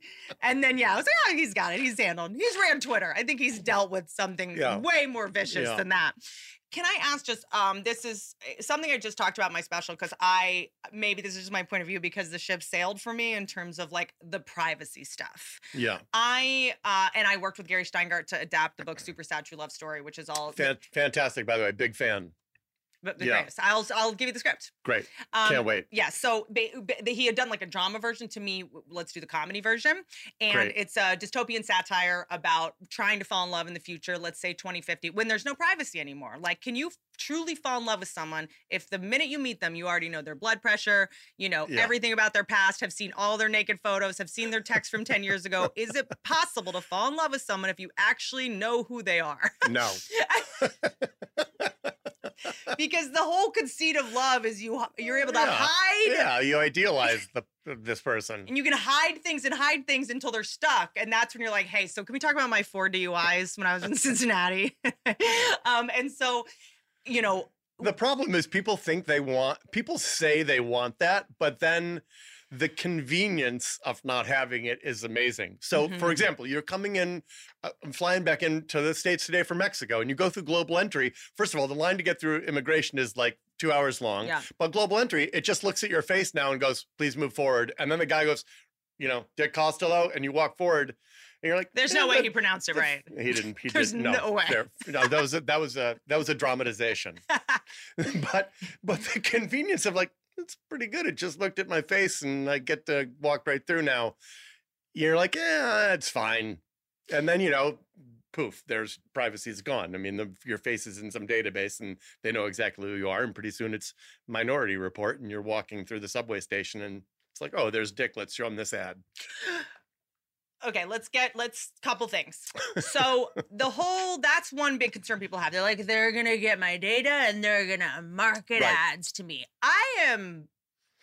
And then, yeah, I was like, oh, he's got it. He's handled. He's ran Twitter. I think he's dealt with something Yeah. way more vicious Yeah. than that. Can I ask just um this is something I just talked about my special because I maybe this is just my point of view because the ship sailed for me in terms of like the privacy stuff. Yeah. I uh and I worked with Gary Shteyngart to adapt the book Super Sad True Love Story, which is all Fan- fantastic, by the way. Big fan. The, the yeah. greatest. I'll I'll give you the script. Great. Um, Can't wait. Yeah, so ba- ba- he had done like a drama version. To me, let's do the comedy version, and Great. it's a dystopian satire about trying to fall in love in the future. Let's say 2050, when there's no privacy anymore. Like, can you truly fall in love with someone if the minute you meet them, you already know their blood pressure, you know Yeah. everything about their past, have seen all their naked photos, have seen their text from 10 years ago? Is it possible to fall in love with someone if you actually know who they are? No. because the whole conceit of love is you you're able to Yeah. hide Yeah, you idealize the this person. and you can hide things and hide things until they're stuck and that's when you're like hey so can we talk about my four duis when i was in cincinnati um and so you know The problem is people think they want people say they want that, but then the convenience of not having it is amazing. So, for Mhm. example, you're coming in, uh, I'm flying back into the States today from Mexico, and you go through global entry. First of all, the line to get through immigration is like two hours long. Yeah. But global entry, it just looks at your face now and goes, please move forward. And then the guy goes, you know, Dick Costello, and you walk forward, and you're like, there's "Eh, no way that- he pronounced it right he didn't. He There's didn't. No, no way. There- no, that was a, that was a that was a dramatization. but but the convenience of like it's pretty good. It just looked at my face and I get to walk right through now. You're like, yeah, it's fine. And then you know, poof, there's privacy's gone. I mean, the, your face is in some database and they know exactly who you are. And pretty soon it's Minority Report, and you're walking through the subway station and it's like, oh, there's Dick. Let's show him this ad. Okay let's get let's couple things. So the whole that's one big concern people have. They're like they're gonna get my data and they're gonna market Right. ads to me. I am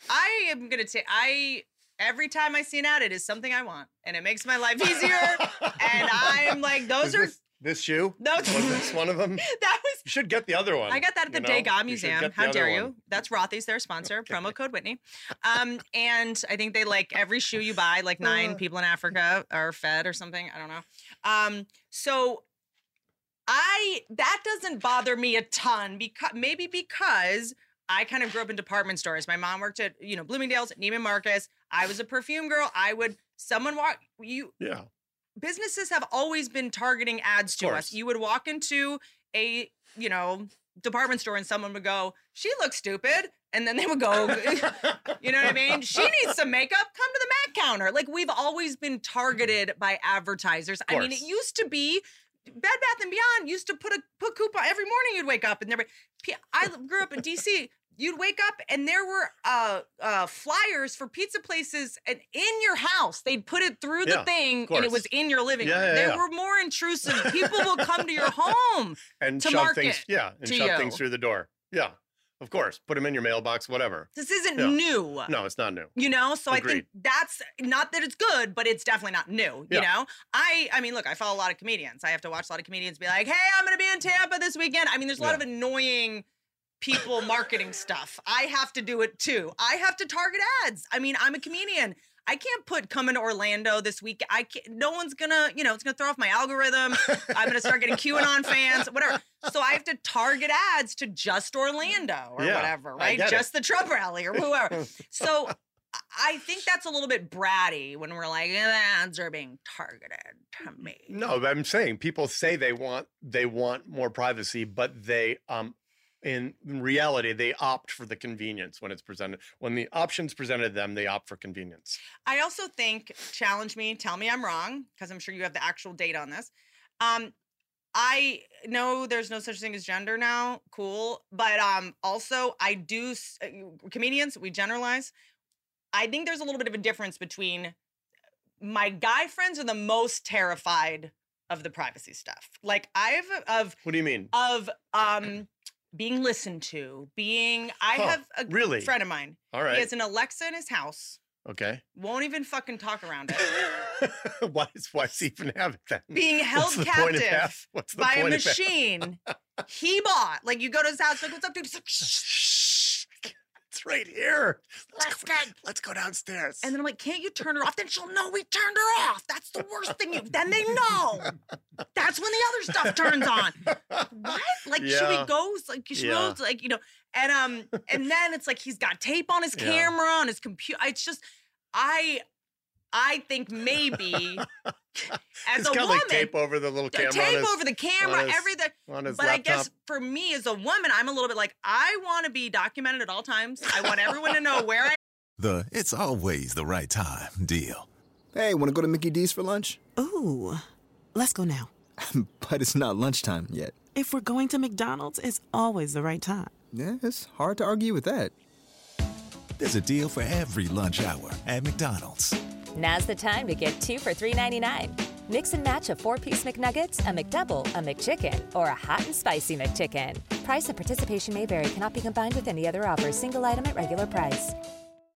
i am gonna take i every time i see an ad it is something i want and it makes my life easier and i'm like those Is are this, this shoe? Those- was this one of them? that was You should get the other one. I got that at the you know? Degas Museum. How other dare one. you? That's Rothy's their sponsor. Promo code Whitney. Um, and I think they like every shoe you buy, like nine people in Africa are fed or something. I don't know. Um, so I that doesn't bother me a ton because maybe because I kind of grew up in department stores. My mom worked at, you know, Bloomingdale's, Neiman Marcus. I was a perfume girl. I would someone walk you Yeah. Businesses have always been targeting ads to us. You would walk into a, you know, department store and someone would go, "She looks stupid." And then they would go, you know what I mean? She needs some makeup. Come to the Mac counter. Like we've always been targeted by advertisers. I mean, it used to be Bed Bath and Beyond used to put a put coupon every morning. You'd wake up and there. I grew up in DC. You'd wake up and there were uh, uh, flyers for pizza places and in your house. They'd put it through the Yeah, thing and it was in your living Yeah, room. yeah, they yeah. were more intrusive. People will come to your home And to shove things, yeah, and shove you. things through the door. Yeah, of course. Put them in your mailbox, whatever. This isn't Yeah. new. No, it's not new. You know, so I think that's not that it's good, but it's definitely not new. You know, I I mean, look, I follow a lot of comedians. I have to watch a lot of comedians be like, "Hey, I'm going to be in Tampa this weekend." I mean, there's a lot of annoying people marketing stuff. I have to do it too. I have to target ads. I mean, I'm a comedian. I can't put coming to Orlando this week. I can't, no one's gonna, you know, it's gonna throw off my algorithm. I'm gonna start getting QAnon fans, whatever. So I have to target ads to just Orlando or Yeah, whatever, right? get it. Just the Trump rally or whoever. So I- think that's a little bit bratty when we're like, "Eh, the ads are being targeted to me. No, I'm saying people say they want they want more privacy, but they um in reality they opt for the convenience when it's presented. When the options presented to them, they opt for convenience. I also think, challenge me, tell me I'm wrong, because I'm sure you have the actual data on this. Um, I know there's no such thing as gender now, cool, but um, also I do uh, comedians we generalize. I think there's a little bit of a difference between my guy friends are the most terrified of the privacy stuff. Like I've of What do you mean? of um being listened to, being I Huh, have a really? friend of mine. All He right. has an Alexa in his house. Okay. Won't even fucking talk around it. why is why does he even have it then? Being held What's the point of captive What's the by a point of half? machine he bought. Like you go to his house, like, what's up, dude? He's like, Shh. It's right here. Let's go, let's go downstairs. And then I'm like, can't you turn her off? Then she'll know we turned her off. That's the worst thing. You then they know. That's when the other stuff turns on. What? Like should Yeah. we go? Like should we Yeah. go, like you know? And um, and then it's like he's got tape on his Yeah. camera on his computer. It's just, I, I think maybe as He's a got woman, like tape over the little camera. tape his- over the camera, on his- everything. on his but I guess for me as a woman, I'm a little bit like I want to be documented at all times. I want everyone to know where I The it's always the right time deal. Hey, want to go to Mickey D's for lunch? Ooh, let's go now. but it's not lunchtime yet. If we're going to McDonald's, it's always the right time. Yeah, it's hard to argue with that. There's a deal for every lunch hour at McDonald's. Now's the time to get two for $3.99. Mix and match a four piece McNuggets, a McDouble, a McChicken, or a hot and spicy McChicken. Price and participation may vary, cannot be combined with any other offer, single item at regular price.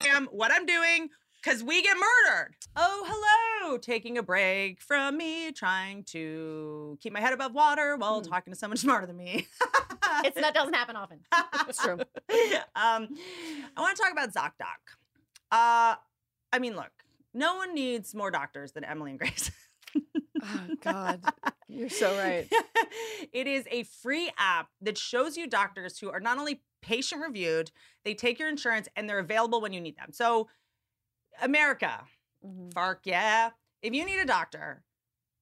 am, what I'm doing, because we get murdered. Oh, hello. Taking a break from me, trying to keep my head above water while talking to someone smarter than me. It's that doesn't happen often. It's true. um, I want to talk about ZocDoc. Uh, I mean, look, no one needs more doctors than Emily and Grace. Oh God, you're so right. it is a free app that shows you doctors who are not only patient reviewed, they take your insurance and they're available when you need them. So, America, Mm-hmm. Yeah. If you need a doctor,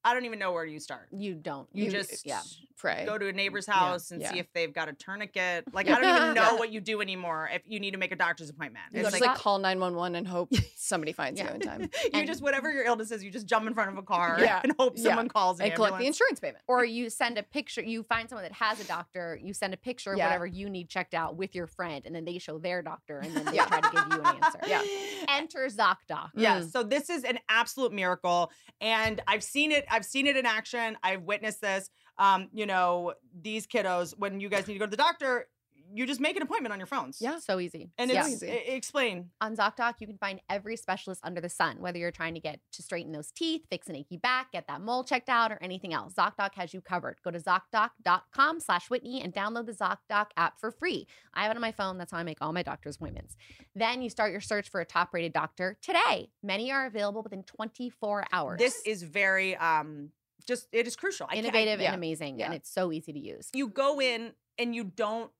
I don't even know where you start. You don't. You, You- just yeah, pray. go to a neighbor's house and yeah. see if they've got a tourniquet. Like I don't even know Yeah. what you do anymore if you need to make a doctor's appointment. You It's just like, like call 911 and hope somebody finds you in time. you just whatever your illness is, you just jump in front of a car Yeah, and hope yeah. someone calls an And collect the insurance payment. Or you send a picture, you find someone that has a doctor, you send a picture of Yeah. whatever you need checked out with your friend, and then they show their doctor, and then they Yeah. try to give you an answer. Yeah. Enter ZocDoc. Yeah, so this is an absolute miracle, and I've seen it. I've seen it in action. I've witnessed this. Um, you know, these kiddos. When you guys need to go to the doctor, you just make an appointment on your phones. Yeah. So easy. and So it's easy. e- explain. On ZocDoc, you can find every specialist under the sun, whether you're trying to get to straighten those teeth, fix an achy back, get that mole checked out, or anything else. ZocDoc has you covered. Go to ZocDoc.com slash Whitney and download the ZocDoc app for free. I have it on my phone. That's how I make all my doctor's appointments. Then you start your search for a top rated doctor today. Many are available within 24 hours. This is very um, just it is crucial. I can't- I- innovative yeah. and amazing, and it's so easy to use. you go in and you don't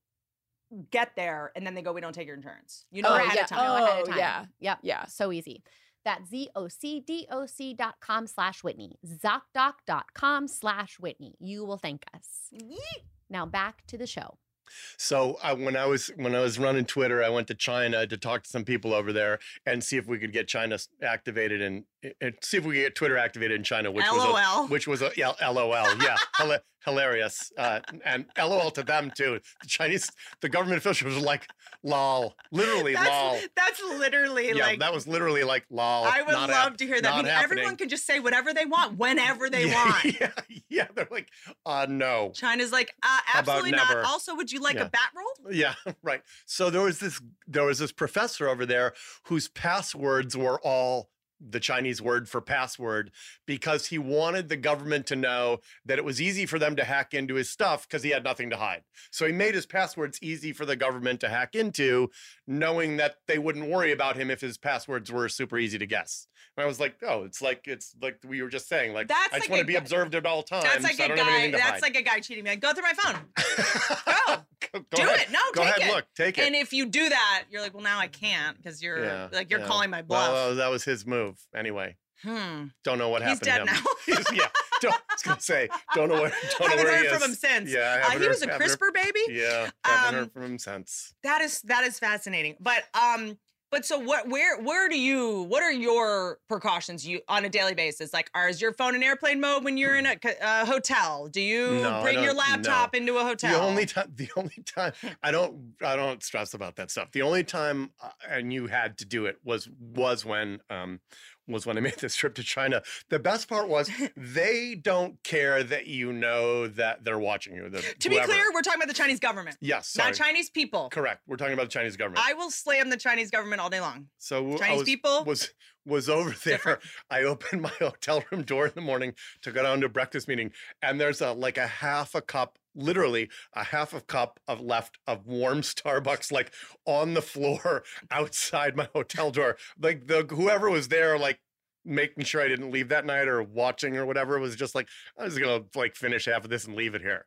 get there and then they go, we don't take your insurance. You know Oh, ahead yeah. of time. know ahead of Oh, time. yeah. Yep. Yeah. So easy. That's zocdoc.com slash Whitney. Zocdoc.com slash Whitney. You will thank us. Now back to the show. So I, when I was when I was running Twitter, I went to China to talk to some people over there and see if we could get China activated and, and see if we could get Twitter activated in China, which was a, LOL. which was a yeah, LOL, yeah, hila- hilarious, uh, and LOL to them too. The Chinese, the government officials were like, "lol," literally That's, "lol." that's literally Yeah, like that was literally like "lol." I would love hap- to hear that. I mean, happening. everyone can just say whatever they want whenever they Yeah, want. Yeah, yeah, they're like, uh, no. China's like, uh, absolutely not. never? Also, would you like Yeah. a bat roll? Yeah, right. So there was this there was this professor over there whose passwords were all the Chinese word for password because he wanted the government to know that it was easy for them to hack into his stuff because he had nothing to hide. So he made his passwords easy for the government to hack into, knowing that they wouldn't worry about him if his passwords were super easy to guess. And I was like, oh, it's like it's like we were just saying, like That's I just like want to be guy- observed at all times. That's like so a guy. That's hide. like a guy cheating me. Like, go through my phone. Go. Go do ahead. it. No, Go ahead, it. look, take it. And if you do that, you're like, well, now I can't because you're Yeah, like you're yeah. calling my bluff. Well, that was his move. Anyway, hmm. don't know what He's happened to him. now. Yeah, don't, I was gonna say, don't know where. Don't know haven't where heard he from him since. Yeah, Uh, he heard- was a haven't heard- CRISPR baby. Yeah, haven't Um, heard from him since. That is that is fascinating. But um, but so what? Where where do you? What are your precautions you on a daily basis? Like, are is your phone in airplane mode when you're in a co- uh, hotel? Do you No, bring your laptop no. into a hotel? The only time, the only time I don't, I don't stress about that stuff. The only time uh, I knew had to do it was was when um was when I made this trip to China. The best part was they don't care that you know that they're watching you. the- to be clear, we're talking about the Chinese government, yes, not. Chinese people. Correct. We're talking about the Chinese government. I will slam the Chinese government all day long. So I Chinese was, people? was was over there. I opened my hotel room door in the morning to go down to breakfast meeting, and there's a like a half a cup, literally a half a cup of left of warm Starbucks, like on the floor outside my hotel door. Like the whoever was there, like making sure I didn't leave that night or watching or whatever was just like I was gonna like finish half of this and leave it here.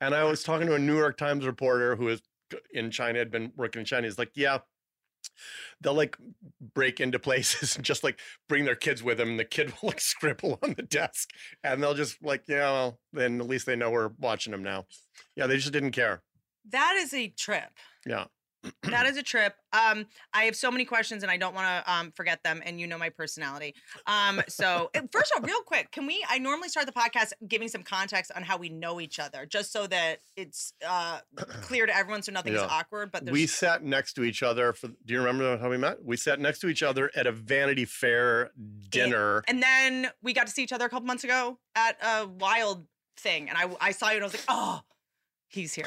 And I was talking to a New York Times reporter who is in China, had been working in China. He's like, yeah, they'll like break into places and just like bring their kids with them. And the kid will like scribble on the desk and they'll just like, yeah, well, then at least they know we're watching them now. Yeah, they just didn't care. That is a trip. Yeah. That is a trip. Um, I have so many questions and I don't want to um, forget them. And you know my personality. Um, so uh, first of all, real quick, can we? I normally start the podcast giving some context on how we know each other, just so that it's uh, clear to everyone, so nothing's Yeah. awkward. But We sat next to each other for, do you remember how we met? We sat next to each other at a Vanity Fair dinner. And then we got to see each other a couple months ago at a wild thing, and I I saw you and I was like, oh, he's here.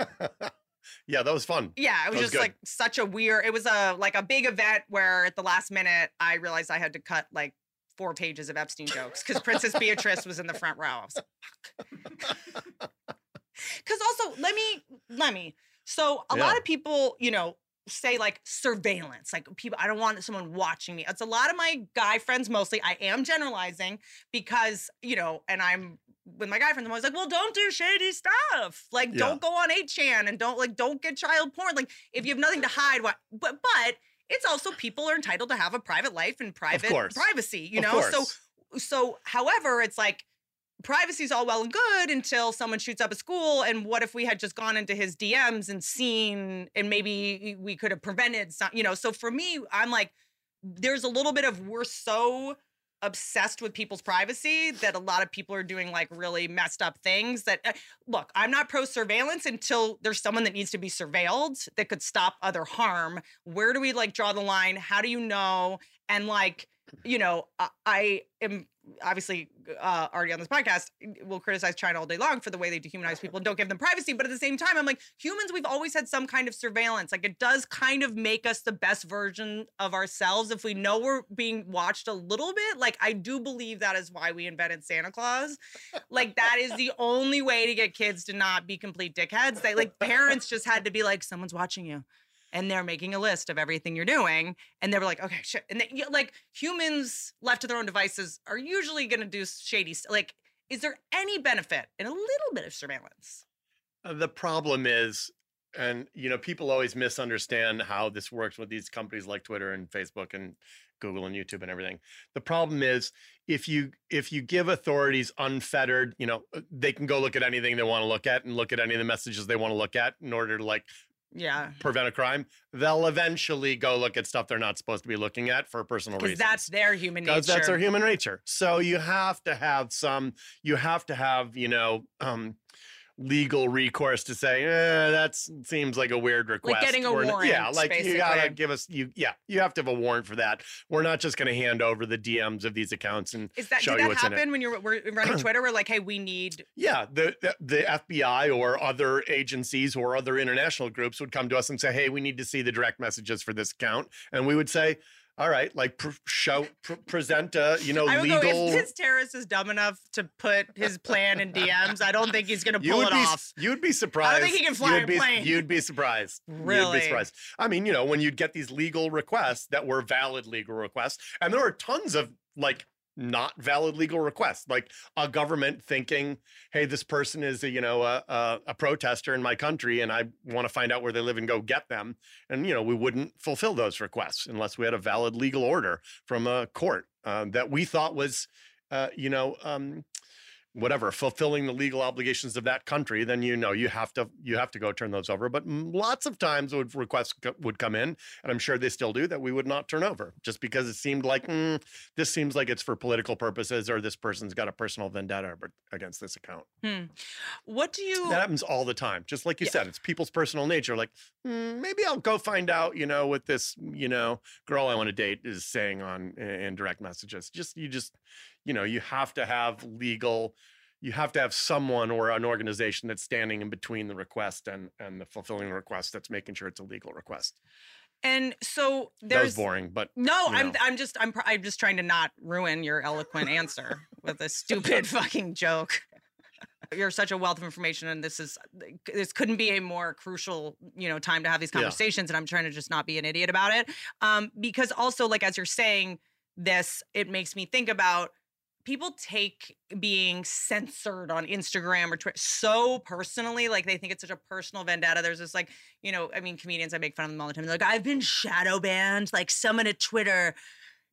yeah, that was fun. Yeah, it was, That just good. like such a weird. It was a like a big event where at the last minute I realized I had to cut like four pages of Epstein jokes because Princess Beatrice was in the front row. I was like, Because also, let me let me. So a lot of people, you know, say like surveillance, like people. I don't want someone watching me. It's a lot of my guy friends mostly. I am generalizing because you know, and I'm with my guy friends. I'm always like, well, don't do shady stuff. Like, Yeah. don't go on 8chan and don't like don't get child porn. Like, if you have nothing to hide, what? But but it's also people are entitled to have a private life and private privacy. You know, so so however, it's like privacy is all well and good until someone shoots up a school. And what if we had just gone into his DMs and seen, and maybe we could have prevented some, you know? So for me, I'm like, there's a little bit of we're so obsessed with people's privacy that a lot of people are doing like really messed up things that uh, look i'm not pro surveillance until there's someone that needs to be surveilled that could stop other harm. Where do we like draw the line? How do you know? And like you know I, I am obviously uh, already on this podcast will criticize China all day long for the way they dehumanize people and don't give them privacy. But at the same time, I'm like, humans, we've always had some kind of surveillance. Like it does kind of make us the best version of ourselves if we know we're being watched a little bit. Like I do believe that is why we invented Santa Claus. Like that is the only way to get kids to not be complete dickheads. They like parents just had to be like, someone's watching you and they're making a list of everything you're doing and they were like okay shit and they, like humans left to their own devices are usually going to do shady stuff like is there any benefit in a little bit of surveillance Uh, The problem is, and you know, people always misunderstand how this works with these companies like Twitter and Facebook and Google and YouTube and everything. The problem is if you if you give authorities unfettered, you know, uh, they can go look at anything they want to look at and look at any of the messages they want to look at in order to like yeah prevent a crime. They'll eventually go look at stuff they're not supposed to be looking at for personal because reasons. that's their human nature that's their human nature. So you have to have some, you have to have, you know, um, legal recourse to say, eh, that seems like a weird request. Like getting a We're not- yeah, warrant, like you gotta give us, you, yeah, you have to have a warrant for that. We're not just to hand over the DMs of these accounts and is that show did you that what's it. happen when you were were running twitter we're like hey we need Yeah, the the- the FBI or other agencies or other international groups would come to us and say, "Hey, we need to see the direct messages for this account," and we would say, "All right, like pr- show pr- present a you know I don't legal." know if this terrorist is dumb enough to put his plan in DMs. I don't think he's gonna you pull it be, off. You'd be surprised. I don't think he can fly you'd a be, plane. You'd be surprised. You'd Really? be surprised. I mean, you know, when you'd get these legal requests that were valid legal requests, and there are tons of like not valid legal requests, like a government thinking, "Hey, this person is a you know a, a, a protester in my country, and I want to find out where they live and go get them," and you know, we wouldn't fulfill those requests unless we had a valid legal order from a court uh, that we thought was, uh, you know. Um, whatever fulfilling the legal obligations of that country then you know you have to you have to go turn those over but mm, lots of times would requests would come in and i'm sure they still do that we would not turn over just because it seemed like mm, this seems like it's for political purposes or this person's got a personal vendetta against this account Hmm. What do you? that happens all the time just like you said it's people's personal nature like "Hmm, maybe i'll go find out you know what this you know girl i want to date is saying on in direct messages just you just you know you have to have legal you have to have someone or an organization that's standing in between the request and and the fulfilling the request that's making sure it's a legal request And so that there's was boring but No, you I'm. I'm just I'm I'm just trying to not ruin your eloquent answer with a stupid fucking joke. You're such a wealth of information, and this is this couldn't be a more crucial you know time to have these Yeah. conversations. And I'm trying to just not be an idiot about it, um, because also like as you're saying this, it makes me think about people take being censored on Instagram or Twitter so personally, like they think it's such a personal vendetta. There's this like, you know, I mean, comedians, I make fun of them all the time. They're like, I've been shadow banned. Like someone at Twitter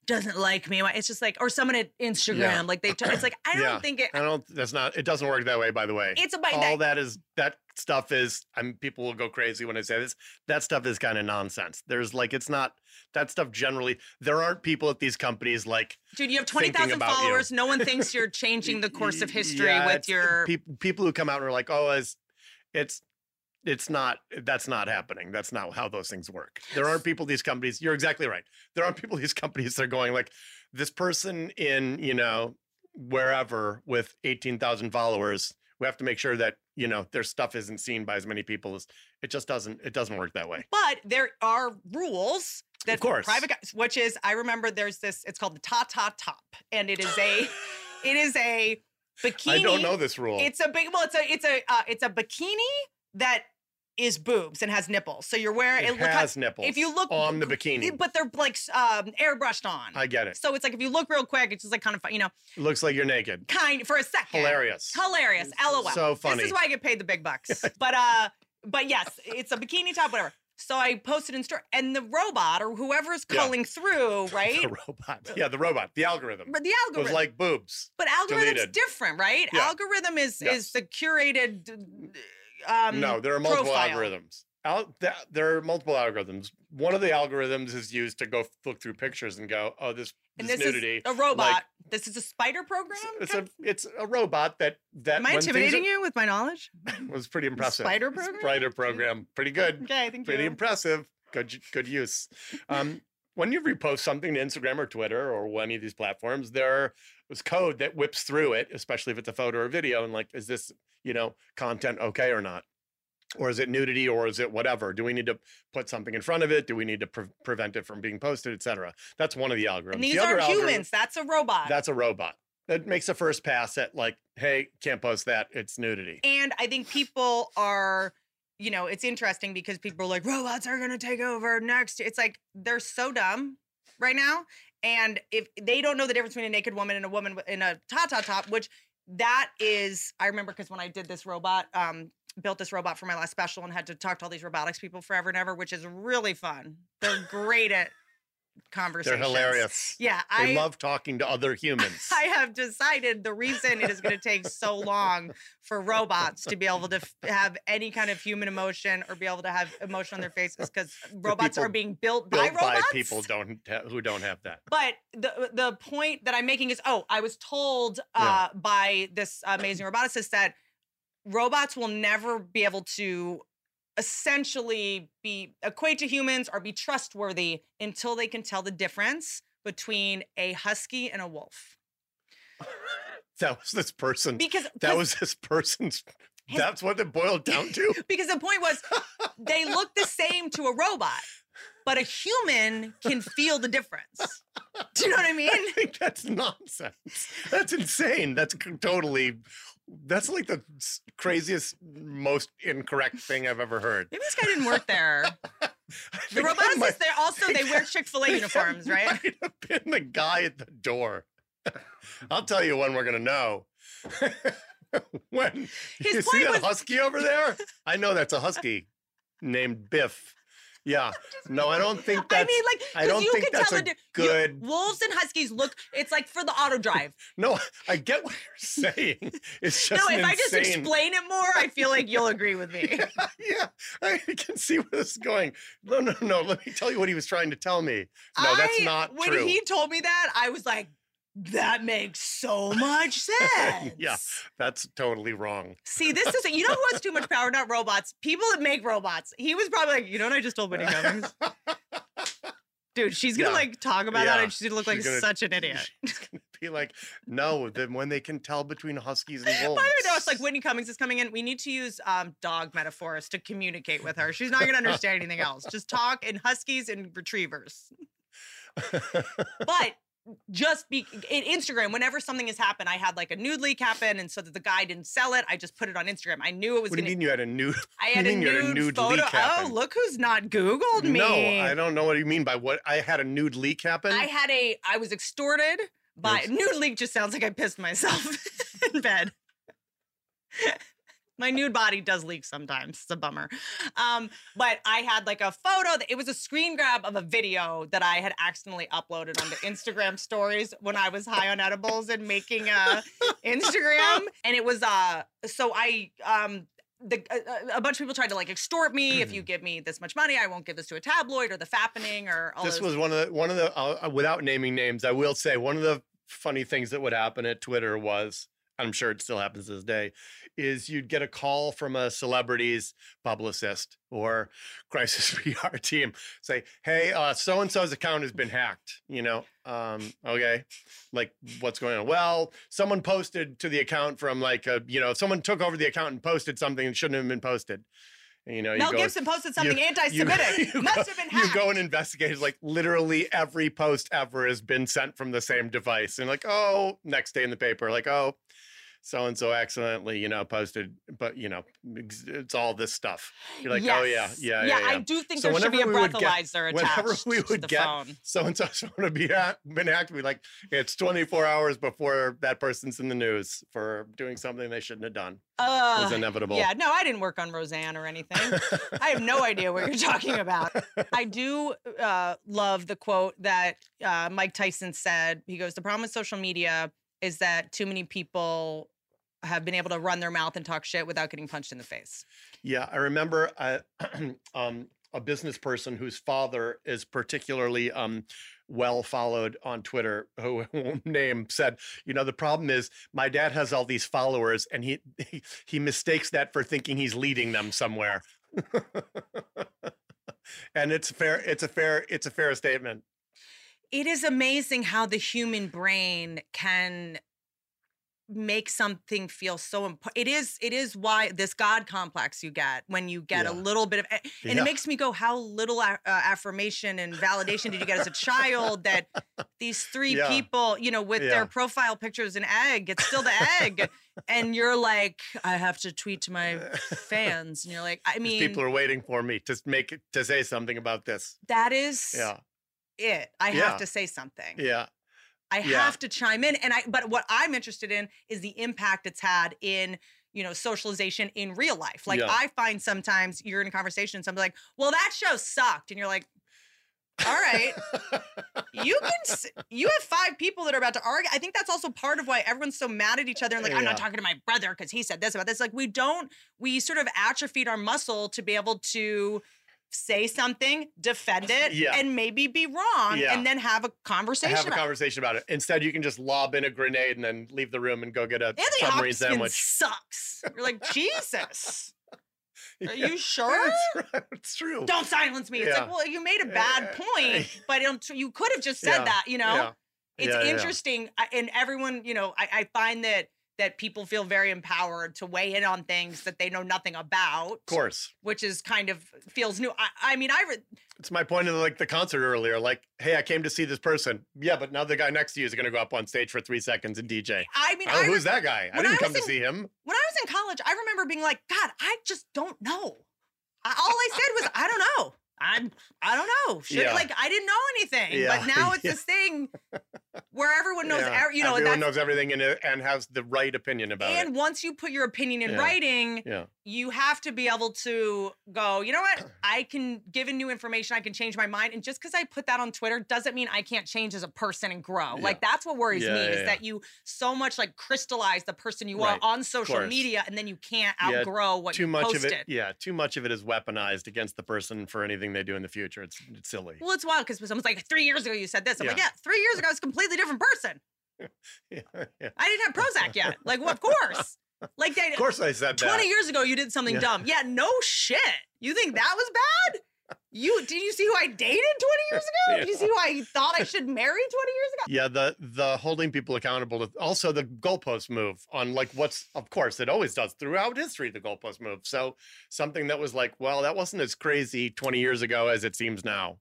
doesn't like me. It's just like, or someone at Instagram, Yeah. like they, t- it's like, I don't Yeah. think it, I don't. That's not. It doesn't work that way. By the way, It's a, about all that- that is that stuff is. I mean, people will go crazy when I say this. That stuff is kind of nonsense. There's like, it's not. That stuff generally. There aren't people at these companies like. dude, you have thinking 20,000 about you. followers. No one thinks you're changing the course of history Yeah, with your, peop- people who come out and are like, oh, it's, it's. It's not. That's not happening. That's not how those things work. There aren't people. These companies. You're exactly right. There aren't people. These companies. They're going like, this person in you know wherever with 18,000 followers, we have to make sure that, you know, their stuff isn't seen by as many people as it just doesn't, it doesn't work that way. but there are rules that Of course. private guys, which is, I remember there's this, it's called the Ta Ta Top, and it is a, it is a bikini. I don't know this rule. It's a big, well, it's a, it's a, uh, it's a bikini that is boobs and has nipples. So you're wearing It how- has nipples If you look on the bikini. but they're like um, airbrushed on. I get it. So it's like if you look real quick, it's just like kind of fun, you know, looks like you're naked. kind for a second. Hilarious. Hilarious. LOL. so funny. This is why I get paid the big bucks. but uh, but yes, it's a bikini top, whatever. So I posted in store, and the robot or whoever is Yeah. culling through, right? The robot. Yeah, the robot. The algorithm. But the algorithm Was like boobs. But algorithm's deleted. different, right? Yeah. Algorithm is Yes. is the curated. Um, no, there are multiple profile. algorithms. Al- th- there are multiple algorithms. One of the algorithms is used to go f- look through pictures and go, "Oh, this, this, this nudity." is a robot. like, this is a spider program. it's a it's a robot that that Am I intimidating are- you with my knowledge? was pretty impressive. Spider program? Spider program, pretty good. Okay, thank pretty you. impressive. Good good use. Um, when you repost something to Instagram or Twitter or any of these platforms, there is code that whips through it, especially if it's a photo or video, and like, is this you know content okay or not? Or is it nudity or is it whatever? Do we need to put something in front of it? Do we need to pre- prevent it from being posted, et cetera? That's one of the algorithms. And these The aren't humans. That's a robot. That's a robot. That makes a first pass at like, hey, can't post that. It's nudity. And I think people are, you know, it's interesting because people are like, robots are going to take over next. It's like they're so dumb right now. And if they don't know the difference between a naked woman and a woman in a ta-ta top, which that is, I remember because when I did this robot, um, built this robot for my last special and had to talk to all these robotics people forever and ever, which is really fun. They're great at They're hilarious. Yeah, They I love talking to other humans. I have decided the reason it is going to take so long for robots to be able to f- have any kind of human emotion or be able to have emotion on their face is because robots are being built, by Built by robots. people don't ha- who don't have that. But the the point that I'm making is, oh, I was told uh, by this amazing roboticist that robots will never be able to essentially be equate to humans or be trustworthy until they can tell the difference between a husky and a wolf. That was this person. Because- that was this person's. That's what it boiled down to. because the point was they look the same to a robot, but a human can feel the difference. Do you know what I mean? I think that's nonsense. That's insane. That's totally. That's like the craziest, most incorrect thing I've ever heard. Maybe this guy didn't work there. The roboticists, they also they wear Chick Fil A uniforms, right? Might have been the guy at the door. I'll tell you when we're gonna know. when His you see that was- husky over there? I know that's a husky named Biff. Yeah. No, I don't think that's. I mean, like, I don't you think can that's tell a the di- you- good. wolves and huskies look. It's like for the auto drive. No, I get what you're saying. It's just no, if I just explain it more, I feel like you'll agree with me. yeah, I can see where this is going. No, no, no. Let me tell you what he was trying to tell me. No, that's I- not when true. he told me that, I was like, that makes so much sense. yeah, that's totally wrong. See, this is you know who has too much power, not robots. People that make robots. He was probably like, you know what I just told Whitney Cummings? Dude, she's gonna Yeah. like talk about that and she's gonna look like gonna- such an idiot. Be like, no, then when they can tell between huskies and wolves. By the way, no, it's like Whitney Cummings is coming in. We need to use um, dog metaphors to communicate with her. She's not gonna understand anything else. Just talk in huskies and retrievers. but just be in Instagram, whenever something has happened, I had like a nude leak happen, and so that the guy didn't sell it, I just put it on Instagram. I knew it was What do gonna you mean you had a nude? I had a nude, had a nude photo. leak Oh, look who's not Googled me. No, I don't know what you mean by what. I had a nude leak happen. I had a I was extorted by nude leak just sounds like I pissed myself in bed. My nude body does leak sometimes. It's a bummer. Um, but I had like a photo that it was a screen grab of a video that I had accidentally uploaded onto Instagram stories when I was high on edibles and making a Instagram. And it was uh so I um the a, a bunch of people tried to like extort me. if you give me this much money, I won't give this to a tabloid or the fappening or all this those was one of the one of the uh, uh, without naming names. I will say one of the funny things that would happen at Twitter was. I'm sure it still happens to this day, is you'd get a call from a celebrity's publicist or crisis PR team say, "Hey, uh, so and so's account has been hacked." You know, um, okay, like what's going on? Well, someone posted to the account from like a, you know, someone took over the account and posted something that shouldn't have been posted. And, you know, you Mel go- Gibson posted something you- you- anti-Semitic. you Must go- have been hacked. You go and investigate. It's like literally every post ever has been sent from the same device, and like, oh, next day in the paper, like, oh, so and so accidentally, you know, posted, but you know, it's- all this stuff. You're like, oh yeah, yeah, yeah. Yeah, yeah. I do think there should be a we get- breathalyzer Whenever attached we to would the get phone. so and so to be hacked, been we'd like, it's 24 hours before that person's in the news for doing something they shouldn't have done. it was Uh, inevitable. Yeah, no, I didn't work on Roseanne or anything. I have no idea what you're talking about. I do uh, love the quote that uh, Mike Tyson said. He goes, "The problem with social media is that too many people have been able to run their mouth and talk shit without getting punched in the face." Yeah, I remember uh, um, a business person whose father is particularly um, well followed on Twitter, who name, said, "You know, the problem is my dad has all these followers, and he he, he mistakes that for thinking he's leading them somewhere." and it's fair. It's a fair. It's a fair statement. It is amazing how the human brain can make something feel so important. It is it is why this god complex you get when you get a little bit of and Yeah. it makes me go how little a- uh, affirmation and validation did you get as a child that these three Yeah. people, you know, with Yeah. their profile picture is an egg, it's still the egg and you're like I have to tweet to my fans and you're like I These mean people are waiting for me to make it to say something about this. that is Yeah. It. I Yeah. have to say something. Yeah. I Yeah. have to chime in. And I but what I'm interested in is the impact it's had in you know socialization in real life. Like Yeah. I find sometimes you're in a conversation and somebody's like, "Well, that show sucked," and you're like, "All right, you can you have five people that are about to argue." I think that's also part of why everyone's so mad at each other and like, "I'm not talking to my brother because he said this about this." Like we don't we sort of atrophied our muscle to be able to say something, defend it, Yeah. and maybe be wrong, Yeah. and then have a conversation. Have a about it. conversation about it. Instead, you can just lob in a grenade and then leave the room and go get a Anthony submarine Hopkins sandwich. sucks. You're like, Jesus. Are Yeah. you sure? It's true. Don't silence me. It's like, well, you made a eh, bad eh, point, eh. but you could have just said that, you know? It's interesting. And everyone, you know, I, I find that that people feel very empowered to weigh in on things that they know nothing about. Of course. Which is kind of feels new. I, I mean, I re- It's my point of like the concert earlier. Like, hey, I came to see this person. Yeah, but now the guy next to you is going to go up on stage for three seconds and DJ. I mean, oh, I re- who's that guy? I didn't I come was to see him. when I was in college, I remember being like, God, I just don't know. All I said was, I don't know. I'm, I don't know. Should, Yeah. Like, I didn't know anything. Yeah. But now it's Yeah. this thing where everyone knows, you know, everyone knows everything and, uh, and has the right opinion about and it. And once you put your opinion in writing, Yeah. You have to be able to go, you know what? I can, given new information, I can change my mind. And just because I put that on Twitter doesn't mean I can't change as a person and grow. Yeah. Like, that's what worries Yeah, me yeah, is that you so much like crystallize the person you Right. are on social media and then you can't outgrow what too you much posted. of it. Yeah, too much of it is weaponized against the person for anything they do in the future. It's, it's silly. Well, it's wild because someone's like, three years ago you said this. I'm like, Yeah. three years ago I was a completely different person. yeah, yeah. I didn't have Prozac yet. Like, well, of course. Like, they, Of course I said that. 20 years ago you did something Yeah. dumb. Yeah, no shit. You think that was bad? You did you see who I dated 20 years ago? Did you see who I thought I should marry 20 years ago? Yeah, the the holding people accountable to also the goalpost move on like what's of course it always does throughout history the goalpost move. So something that was like, well, that wasn't as crazy 20 years ago as it seems now.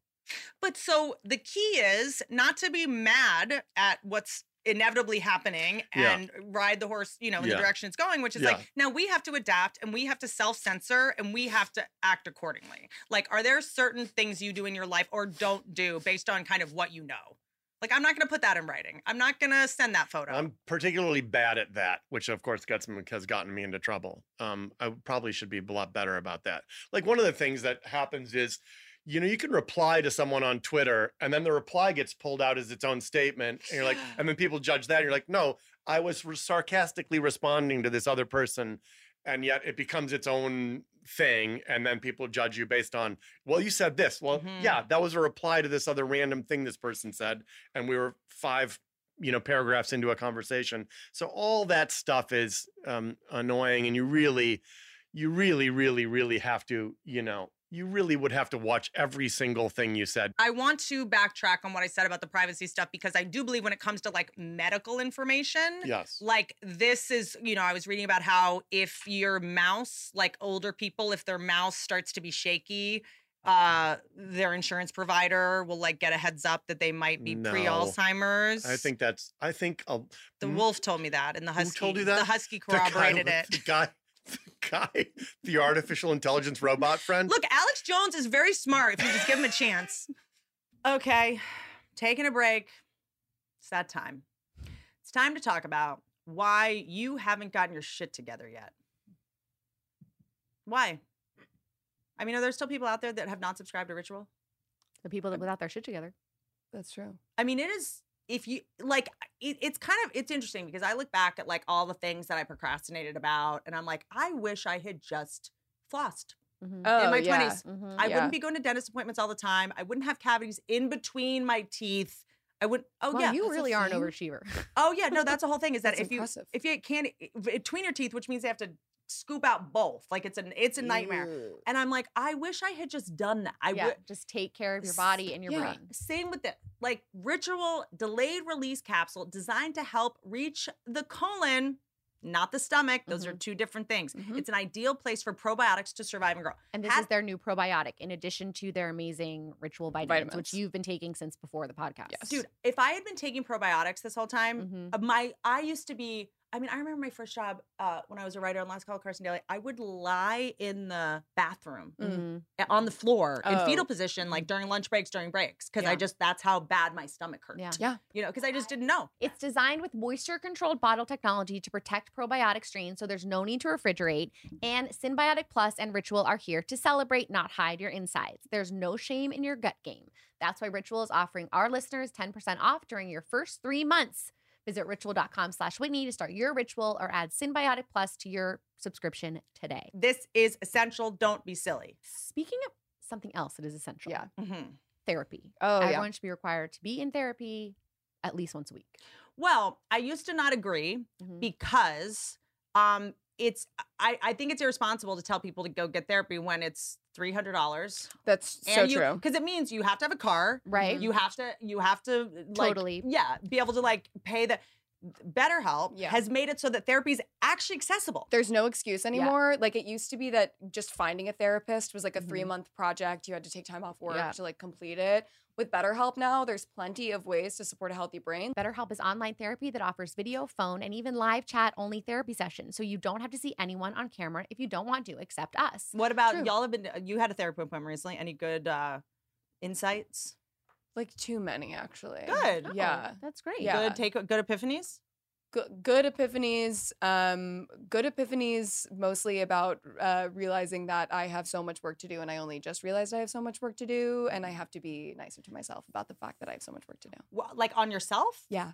But so the key is not to be mad at what's inevitably happening Yeah. and ride the horse, you know, in Yeah. the direction it's going, which is Yeah. like now we have to adapt and we have to self-censor and we have to act accordingly. Like, are there certain things you do in your life or don't do based on kind of what you know? Like, I'm not gonna put that in writing. I'm not gonna send that photo. I'm particularly bad at that, which of course gets me has gotten me into trouble. Um, I probably should be a lot better about that. Like one of the things that happens is, you know, you can reply to someone on Twitter, and then the reply gets pulled out as its own statement, and you're like, and then people judge that. And you're like, no, I was re- sarcastically responding to this other person, and yet it becomes its own thing, and then people judge you based on, well, you said this. Well, yeah, that was a reply to this other random thing this person said, and we were five you know paragraphs into a conversation so all that stuff is um annoying and you really you really really really have to you know you really would have to watch every single thing you said I want to backtrack on what I said about the privacy stuff because I do believe when it comes to like medical information, Yes. like this is, you know, I was reading about how if your mouse, like older people, if their mouse starts to be shaky, uh their insurance provider will like get a heads up that they might be No. pre-Alzheimer's. i think that's i think a, the wolf told me that and the husky told you that the husky The corroborated with- it. the guy the guy the artificial intelligence robot friend Look, Alex Jones is very smart if you just give him a chance. Okay, taking a break. It's that time. It's time to talk about why you haven't gotten your shit together yet. Why? I mean, are there still people out there that have not subscribed to Ritual? The people that without their shit together. That's true. I mean, it is if you like it, it's kind of it's interesting because I look back at like all the things that I procrastinated about and I'm like, I wish I had just flossed. Oh, in my yeah. 20s. Mhm. I Yeah. wouldn't be going to dentist appointments all the time. I wouldn't have cavities in between my teeth. I wouldn't. Oh Wow, yeah, you really are an overachiever. Oh yeah, no, that's the whole thing. Is that if you impressive. if you can't between your teeth, which means they have to scoop out both. Like it's an it's a nightmare. And I'm like, I wish I had just done that. I yeah, would just take care of your body and your yeah. brain. Same with the like ritual delayed release capsule designed to help reach the colon, not the stomach. Those Mm-hmm. are two different things. It's an ideal place for probiotics to survive and grow. And this is their new probiotic, in addition to their amazing ritual vitamins, which you've been taking since before the podcast. Dude, if I had been taking probiotics this whole time, Mm-hmm. uh, my I used to be. I mean, I remember my first job uh, when I was a writer on Last Call Carson Daly. I would lie in the bathroom Mhm. uh, on the floor in Oh. fetal position, like during lunch breaks, during breaks, because I just that's how bad my stomach hurt. Yeah. Yeah. You know, because I just didn't know. It's designed with moisture controlled bottle technology to protect probiotic strains, so there's no need to refrigerate. And Synbiotic Plus and Ritual are here to celebrate, not hide your insides. There's no shame in your gut game. That's why Ritual is offering our listeners 10% off during your first three months. Visit ritual.com slash Whitney to start your ritual or add Synbiotic Plus to your subscription today. This is essential. Don't be silly. Speaking of something else that is essential. Yeah. Therapy. Oh, yeah. Everyone should be required to be in therapy at least once a week. Well, I used to not agree Mm-hmm. because um it's I, I think it's irresponsible to tell people to go get therapy when it's three hundred dollars. That's so true. Because it means you have to have a car. Right. You have to you have to like, Totally. yeah, be able to like pay the BetterHelp Yeah. has made it so that therapy is actually accessible. There's no excuse anymore. Like it used to be that just finding a therapist was like a Mhm. three month project. You had to take time off work Yeah. to like complete it. With BetterHelp now, there's plenty of ways to support a healthy brain. BetterHelp is online therapy that offers video, phone, and even live chat only therapy sessions. So you don't have to see anyone on camera if you don't want to, except us. What about True. y'all have been you had a therapy appointment recently? Any good uh insights? Like too many, actually. Good. Yeah. That's great. Yeah. Good take good epiphanies? Good, good epiphanies. Um, good epiphanies mostly about uh, realizing that I have so much work to do, and I only just realized I have so much work to do, and I have to be nicer to myself about the fact that I have so much work to do. Wha- Like on yourself? Yeah,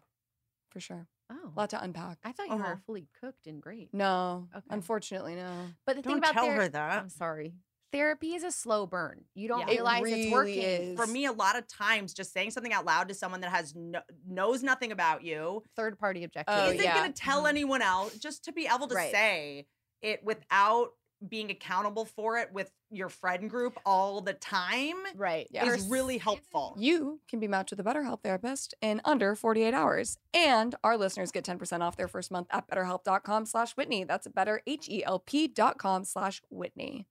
for sure. Oh. A lot to unpack. I thought you Uh-huh. were fully cooked and great. No, Okay. unfortunately, no. But the thing Don't about tell ther- her that. I'm sorry. Therapy is a slow burn. You don't Yeah. It realize really it's working. is. For me, a lot of times, just saying something out loud to someone that has no, knows nothing about you Third party objective. Oh, isn't yeah. going to tell mm-hmm. anyone else. Just to be able to Right. say it without being accountable for it with your friend group all the time Right. Yeah. is really helpful. You can be matched with a BetterHelp therapist in under 48 hours. And our listeners get 10% off their first month at betterhelp.com slash Whitney. That's better, H-E-L-P dot com slash Whitney.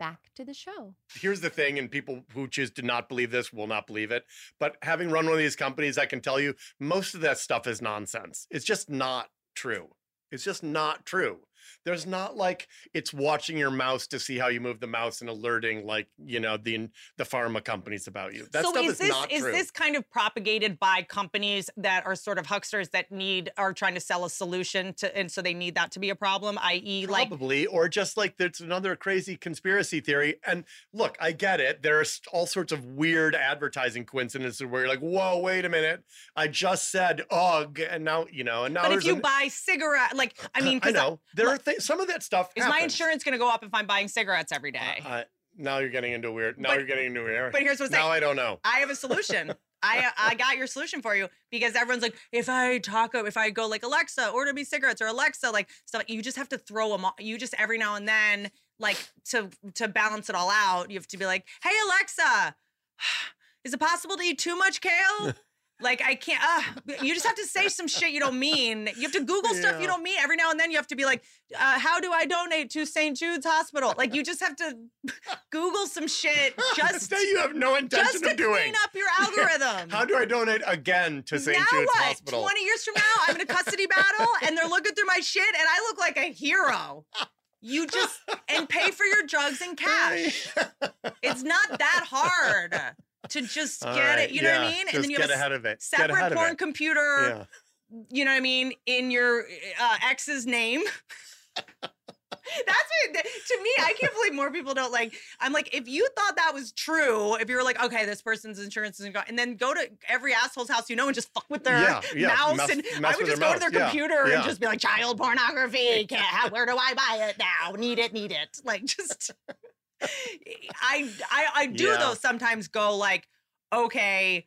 Back to the show. Here's the thing, and people who choose to not believe this will not believe it. But having run one of these companies, I can tell you most of that stuff is nonsense. It's just not true. It's just not true. There's not like it's watching your mouse to see how you move the mouse and alerting like you know the the pharma companies about you. That so stuff is is, this not is true. this kind of propagated by companies that are sort of hucksters that need are trying to sell a solution to and so they need that to be a problem, i.e. like Probably, or just like there's another crazy conspiracy theory. And look, I get it. There's all sorts of weird advertising coincidences where you're like, "Whoa, wait a minute! I just said ugh," and now you know. And now But if you an- buy cigarette, like I mean, I know there are th- some of that stuff. is my insurance going to go up if I'm buying cigarettes every day? Uh, now you're getting into weird. Now But- you're getting into weird. but here's what's now saying. I don't know. I have a solution. I I got your solution for you because everyone's like, if I talk, if I go like Alexa, order me cigarettes or Alexa, like stuff. You just have to throw them. You just every now and then, like to to balance it all out, you have to be like, hey Alexa, is it possible to eat too much kale? Like I can't. Uh, you just have to say some shit you don't mean. You have to Google stuff you don't mean. Every now and then you have to be like, uh, "How do I donate to St. Jude's Hospital?" Like you just have to Google some shit just that you have no intention just to of doing. clean up your algorithm. How do I donate again to St. now Jude's what? Hospital? 20 years from now, I'm in a custody battle and they're looking through my shit and I look like a hero. You just and pay for your drugs in cash. It's not that hard to just get right, it. You know what I mean? just and then you get have a ahead of it. Get separate porn computer. Yeah. You know what I mean? In your uh, ex's name. That's what, to me. I can't believe more people don't like. I'm like, if you thought that was true, if you were like, okay, this person's insurance isn't going, and then go to every asshole's house you know and just fuck with their Yeah, yeah, mouse, mess- and mess I would just go to their mouse, yeah, computer and just be like, child pornography. Can't have, where do I buy it now? Need it, need it. Like just. I I I do Yeah. though sometimes go like, okay,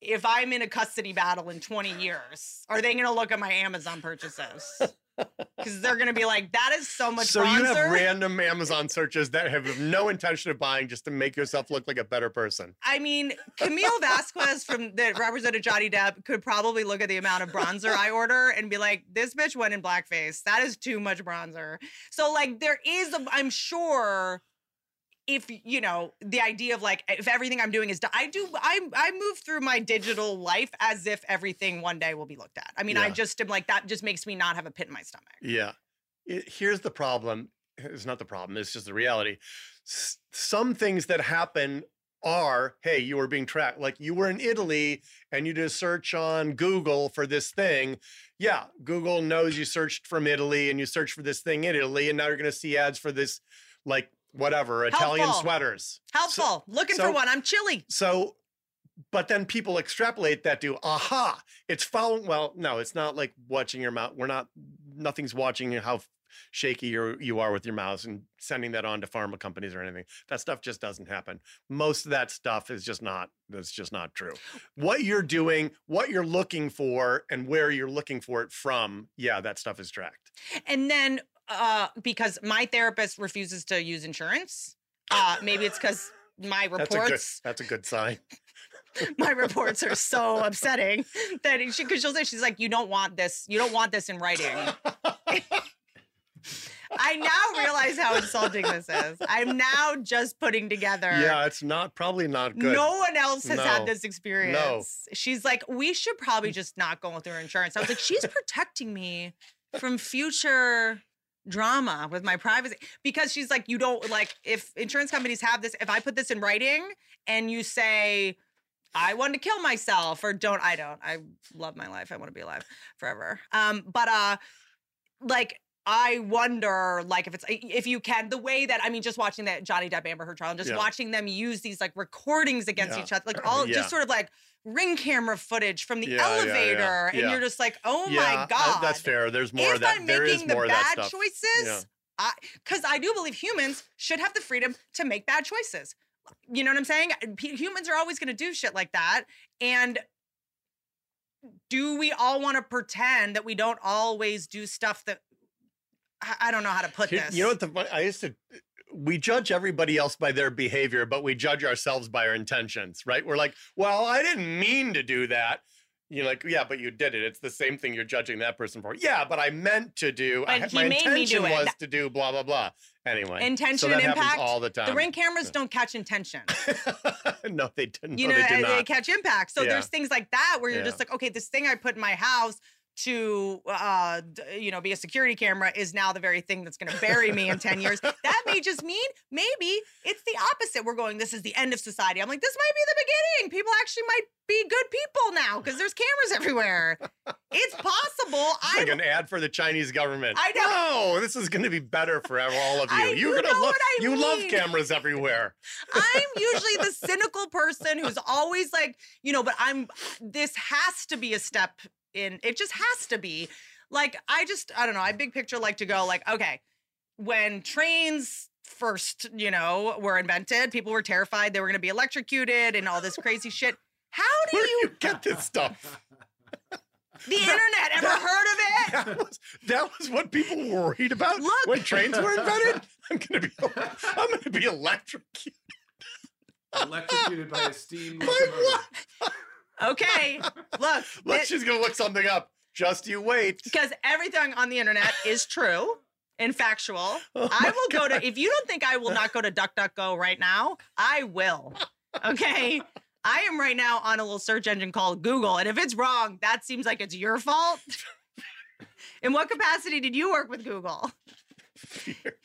if I'm in a custody battle in 20 years, are they going to look at my Amazon purchases? because they're gonna be like, that is so much so bronzer. you have random Amazon searches that have no intention of buying just to make yourself look like a better person. I mean, Camille Vasquez from that represented Johnny Depp could probably look at the amount of bronzer I order and be like, "This bitch went in blackface. That is too much bronzer." So, like, there is, a, I'm sure, if you know the idea of like, if everything I'm doing is, done, I do, I I move through my digital life as if everything one day will be looked at. I mean, I just am like that. Just makes me not have a pit in my stomach. Yeah. It- here's the problem. It's not the problem. It's just the reality. S- some things that happen are, hey, you were being tracked. Like you were in Italy and you did a search on Google for this thing. Yeah, Google knows you searched from Italy and you searched for this thing in Italy, and now you're going to see ads for this, like whatever Italian Helpful. sweaters. Helpful. Looking for one. I'm chilly. So, but then people extrapolate that to, aha, it's following. Well, no, it's not like watching your mouth. We're not, nothing's watching how shaky you're, you are with your mouse and sending that on to pharma companies or anything. That stuff just doesn't happen. Most of that stuff is just not, that's just not true. What you're doing, what you're looking for, and where you're looking for it from, yeah, that stuff is tracked. And then uh because my therapist refuses to use insurance, uh maybe it's because my That's a good, reports that's a good sign. my reports are so upsetting that she because she'll say she's like you don't want this you don't want this in writing. I now realize how insulting this is. I'm now just putting together. Yeah, it's not, probably not good. No one else has No. had this experience. No. She's like, we should probably just not go through insurance. I was like, she's protecting me from future drama with my privacy because she's like, you don't like if insurance companies have this. If I put this in writing and you say, I want to kill myself or don't, I don't. I love my life. I want to be alive forever. Um, but uh, like I wonder, like, if it's if you can, the way that I mean, just watching that Johnny Depp Amber Heard trial, and just Yeah. watching them use these like recordings against Yeah. each other, like all Yeah. just sort of like ring camera footage from the Yeah, yeah, yeah, elevator, and yeah. you're just like, oh yeah, my I- god, that's fair. There's more if of that. I'm there is making the more bad choices, Yeah. because I, do believe humans should have the freedom to make bad choices. You know what I'm saying? Uh, p- Humans are always going to do shit like that, and do we all want to pretend that we don't always do stuff that I, I don't know how to put this. You know what the I used to we judge everybody else by their behavior, but we judge ourselves by our intentions, right? We're like, well, I didn't mean to do that. You're like, yeah, but you did it. It's the same thing you're judging that person for. Yeah, but I meant to do. I, But my he made me intention do it. was to do blah blah blah. Anyway, intention so that and impact all the time. The ring cameras don't catch intention. no, they didn't. you no, know, they do uh, they not. catch impact. So Yeah. there's things like that where you're Yeah. just like, okay, this thing I put in my house to uh you know be a security camera is now the very thing that's going to bury me in 10 years that may just mean maybe it's the opposite we're going this is the end of society i'm like this might be the beginning people actually might be good people now because there's cameras everywhere it's possible It's like an ad for the Chinese government. I know. No, this is going to be better for all of you. I- You're you gonna know love. I you love cameras everywhere. I'm usually the cynical person who's always like, you know, but I'm this has to be a step in it just has to be. Like I just I don't know, I big picture like to go like, okay, when trains first, you know, were invented, people were terrified they were going to be electrocuted and all this crazy shit. How do you Get this stuff. the internet ever heard of it? That was, that was what people were worried about Look. when trains were invented. I'm gonna be. I'm gonna be electrocuted. Electrocuted by a steam locomotive. Okay. Look, Look, it- she's gonna look something up. Just you wait. because everything on the internet is true and factual. Oh I will go to if you don't think I will not go to DuckDuckGo right now, I will. Okay. I am right now on a little search engine called Google, and if it's wrong, that seems like it's your fault. In what capacity did you work with Google? Fear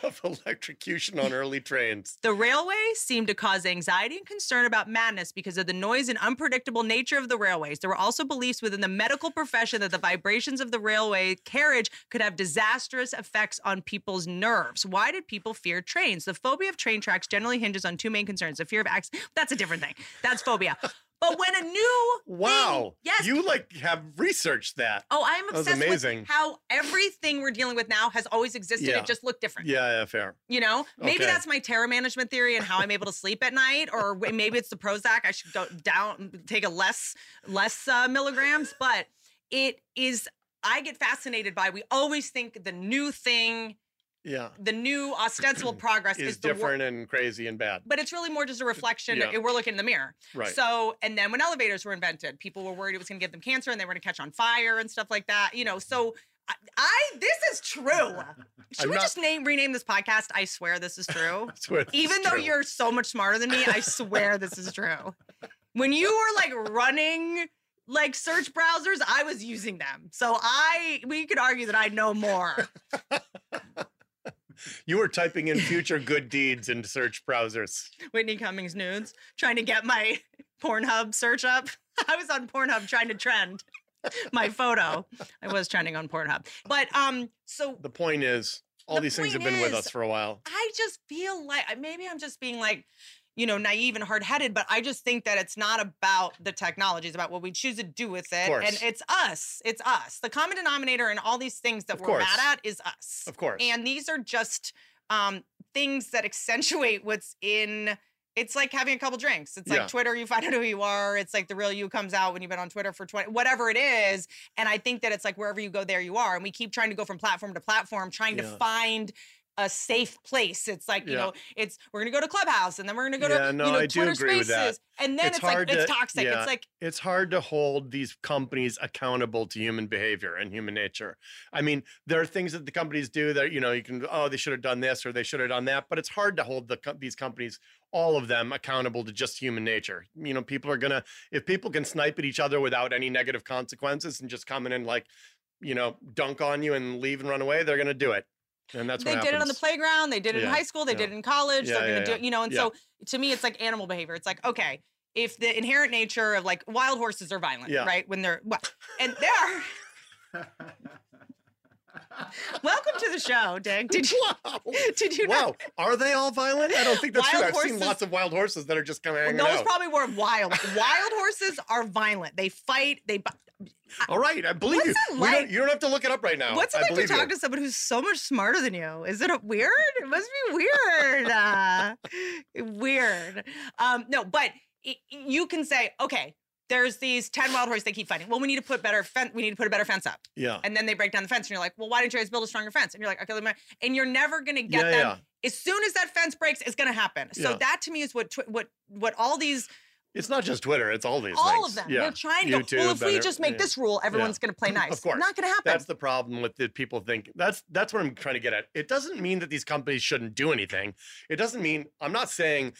of electrocution on early trains. The railway seemed to cause anxiety and concern about madness because of the noise and unpredictable nature of the railways. There were also beliefs within the medical profession that the vibrations of the railway carriage could have disastrous effects on people's nerves. Why did people fear trains? The phobia of train tracks generally hinges on two main concerns: the fear of accident. That's a different thing. That's phobia. But when a new Wow. yes. You like have researched that. Oh, I'm That was obsessed amazing. with how everything we're dealing with now has always existed. Yeah. It just looked different. Yeah, yeah, fair. You know, maybe Okay. that's my terror management theory and how I'm able to sleep at night, or maybe it's the Prozac. I should go down, take a less less uh, milligrams. But it is I get fascinated by. We always think the new thing, Yeah. the new ostensible progress Is is, the wor- different and crazy and bad. but it's really more just a reflection. Yeah. We're looking in the mirror. Right. So, and then when elevators were invented, people were worried it was going to give them cancer and they were going to catch on fire and stuff like that. You know, so I, I this is true. Should I'm we not- just name rename this podcast? I swear this is true. this is Even though true. you're so much smarter than me, I swear this is true. When you were like running like search browsers, I was using them. So I we could argue that I know more. You were typing in future good deeds into search browsers. Whitney Cummings nudes, trying to get my Pornhub search up. I was on Pornhub trying to trend my photo. I was trending on Pornhub. But um so The point is, all The these things have been with us for a while. I just feel like maybe I'm just being like, you know, naive and hard-headed, but I just think that it's not about the technology, it's about what we choose to do with it. course. And it's us. It's us. The common denominator in all these things that Of we're mad at is us. Of course. And these are just um things that accentuate what's in it's like having a couple drinks. It's like Yeah. Twitter, you find out who you are. It's like the real you comes out when you've been on Twitter for 20, whatever it is. And I think that it's like wherever you go, there you are. And we keep trying to go from platform to platform, trying to find a safe place. It's like, you Yeah. know, it's we're gonna go to Clubhouse and then we're gonna go yeah, to no, you know I Twitter agree with that. spaces. And then it's, like hard it's to- toxic. yeah, It's like it's hard to hold these companies accountable to human behavior and human nature. I mean, there are things that the companies do that you know you can oh they should have done this or they should have done that, but it's hard to hold the these companies all of them accountable to just human nature. You know, people are gonna if people can snipe at each other without any negative consequences and just come in and like you know dunk on you and leave and run away, they're gonna do it. And that's they what did it on the playground. They did it in high school. They yeah. did it in college. Yeah, they're yeah, gonna do yeah. it, you know. And Yeah. so to me, it's like animal behavior. It's like okay, if the inherent nature of like wild horses are violent, Yeah. right? When they're what, and they are. Welcome to the show, Dick. Did you? Did you? Wow, Not, are they all violent? I don't think that's true. Wild I've seen lots of wild horses that are just of hanging those out. probably were wild. Wild horses are violent. They fight. They. All right, I believe What's you. like- don't, you don't have to look it up right now. What's it I like to talk you. to someone who's so much smarter than you? Is it weird? It must be weird. Uh, weird. Um, no, but you can say, okay, there's these 10 wild horses they keep fighting. Well, we need to put better fence, we need to put a better fence up. Yeah. And then they break down the fence, and you're like, well, why didn't you guys build a stronger fence? And you're like, okay, let me, and you're never gonna get Yeah, them. yeah. As soon as that fence breaks, it's gonna happen. So Yeah. that to me is what what what all these It's not just Twitter. It's all these all things. of them. Yeah. They're trying to go, well, YouTube, if we just make yeah. this rule, everyone's Yeah. gonna play nice. Of course. Not gonna happen. That's the problem with the people think. That's that's what I'm trying to get at. It doesn't mean that these companies shouldn't do anything. It doesn't mean I'm not saying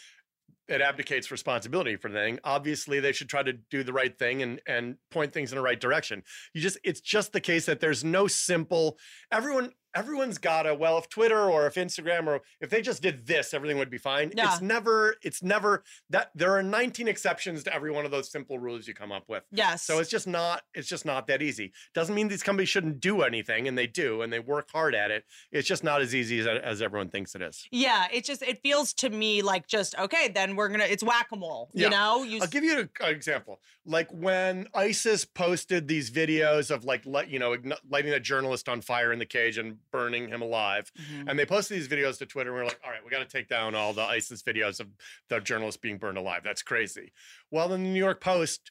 it abdicates responsibility for the thing. Obviously, they should try to do the right thing and and point things in the right direction. You just it's just the case that there's no simple everyone everyone's got a well if Twitter or if Instagram or if they just did this everything would be fine. Yeah. It's never it's never that there are 19 exceptions to every one of those simple rules you come up with. Yes. So it's just not it's just not that easy. Doesn't mean these companies shouldn't do anything and they do and they work hard at it. It's just not as easy as, as everyone thinks it is. Yeah, it just it feels to me like just okay, then we're gonna it's whack a mole. You Yeah. know, you I'll give you an example. Like when ISIS posted these videos of like let you know ign- lighting a journalist on fire in the cage and burning him alive, Mm-hmm. and they posted these videos to Twitter. and we are like, all right, we got to take down all the ISIS videos of the journalist being burned alive. That's crazy. Well, then the New York Post.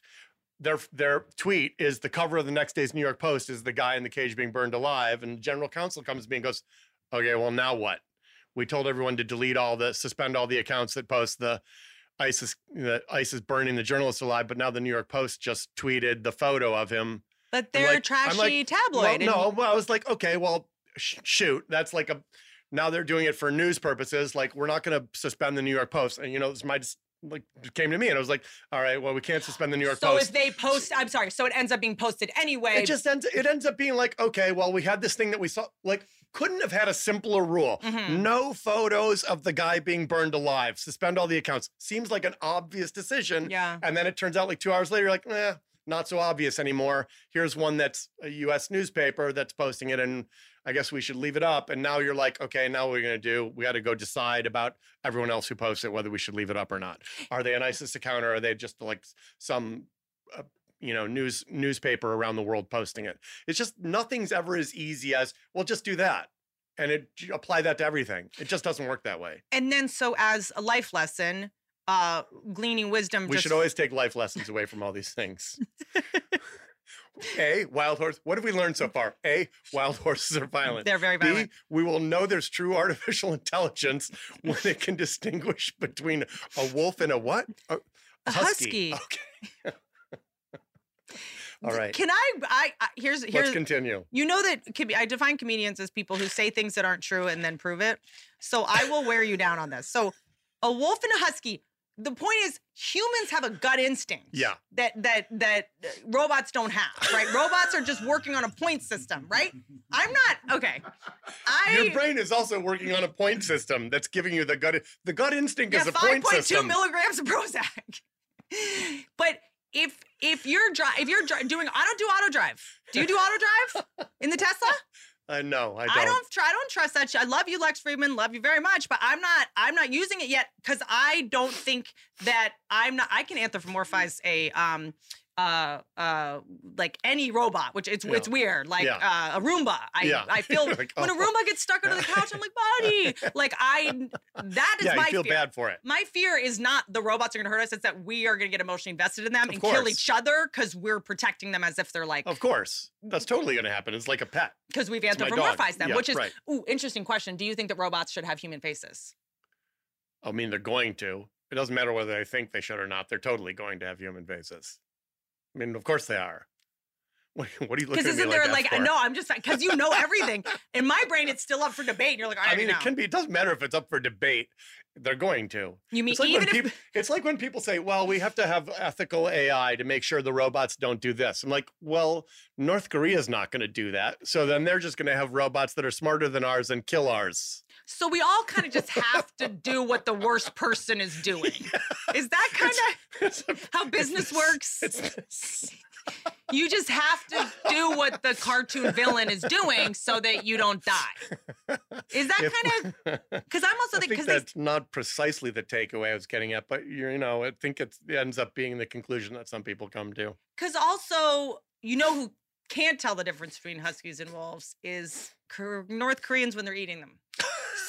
Their their tweet is the cover of the next day's New York Post is the guy in the cage being burned alive, and general counsel comes to me and goes, "Okay, well now what? We told everyone to delete all the suspend all the accounts that post the ISIS the ISIS burning the journalist alive, but now the New York Post just tweeted the photo of him. but they're like- I'm trashy like, tabloid. Well, no, well, I was like, okay, well, shoot, that's like a. Now they're doing it for news purposes. Like we're not going to suspend the New York Post, and you know, this might like came to me, and I was like, all right, well, we can't suspend the New York so Post. So if they post, I'm sorry. So it ends up being posted anyway. It just ends. It ends up being like, okay, well, we had this thing that we saw. Like, couldn't have had a simpler rule. Mhm. No photos of the guy being burned alive. Suspend all the accounts. Seems like an obvious decision. Yeah. And then it turns out like two hours later, you're like, eh, not so obvious anymore. Here's one that's a U.S. newspaper that's posting it, and I guess we should leave it up. And now you're like, okay, now what we're gonna do? We got to go decide about everyone else who posts it whether we should leave it up or not. Are they an ISIS account or are they just like some uh, you know news newspaper around the world posting it it's just nothing's ever as easy as well just do that and it apply that to everything it just doesn't work that way and then so as a life lesson, uh, gleaning wisdom. we just should always take life lessons away from all these things A, wild horse. What have we learned so far? A, wild horses are violent. They're very violent. B, we will know there's true artificial intelligence when it can distinguish between a wolf and a what? A, A husky. Okay. All right. Can I? I, I here's here's. Let's continue. You know that com- I define comedians as people who say things that aren't true and then prove it. So I will wear you down on this. So a wolf and a husky. The point is, humans have a gut instinct. Yeah. That that that robots don't have. Right. robots are just working on a point system. Right. I'm not okay. I Your brain is also working on a point system that's giving you the gut. The gut instinct yeah, is a five point point two system. 5.2 milligrams of Prozac. but if if you're dri- if you're dri- doing, I don't do auto drive. Do you do auto drive in the Tesla? Uh, no, I don't. I don't try. I don't trust that. shit. I love you, Lex Fridman. Love you very much, but I'm not. I'm not using it yet because I don't think that I'm not. I can anthropomorphize a um uh uh like any robot, which it's it's weird. Like Yeah. uh, a Roomba. I Yeah. I feel Like, when a oh. Roomba gets stuck under the couch, I'm like, buddy. Like I that is Yeah, my feel fear. bad for it. My fear is not the robots are going to hurt us. It's that we are going to get emotionally invested in them Of and kill each other because we're protecting them as if they're like Of course, that's totally going to happen. It's like a pet. because we've anthropomorphized them, Yeah, which is right. ooh interesting question. Do you think that robots should have human faces? I mean, they're going to. It doesn't matter whether they think they should or not. They're totally going to have human faces. I mean, of course they are. What, what are you looking Because at me isn't there like, like, no? I'm just because you know everything. In my brain, it's still up for debate. And you're like, I, I mean, know. it can be. It doesn't matter if it's up for debate. They're going to. You mean it's like even if- people? It's like when people say, "Well, we have to have ethical AI to make sure the robots don't do this." I'm like, "Well, North Korea's not going to do that. So then they're just going to have robots that are smarter than ours and kill ours." So we all kind of just have to do what the worst person is doing. Is that kind of how business works? you just have to do what the cartoon villain is doing so that you don't die. Is that If- kind of? Because I'm also I thinking think because they that's not precisely the takeaway I was getting at, but you you know, I think it's, it ends up being the conclusion that some people come to. Because also, you know who can't tell the difference between huskies and wolves is North Koreans when they're eating them.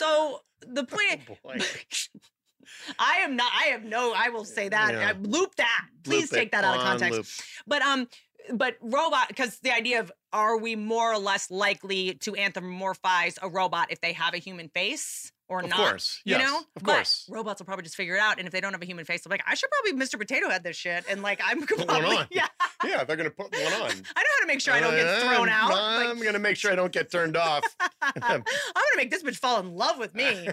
So the point, Boy. I am not. I have no. I will say that. Yeah. I, loop that. Please Loop take that out of context. loop. But um, but robot because the idea of are we more or less likely to anthropomorphize a robot if they have a human face or Of not? Of course, you know. of But course. robots will probably just figure it out, and if they don't have a human face, they're like, I should probably Mr. Potato Head this shit, and like I'm Put one probably on. yeah. Yeah, they're going to put one on. I know how to make sure I don't get thrown out. I'm going to make sure I don't get turned off. I'm gonna make this bitch fall in love with me.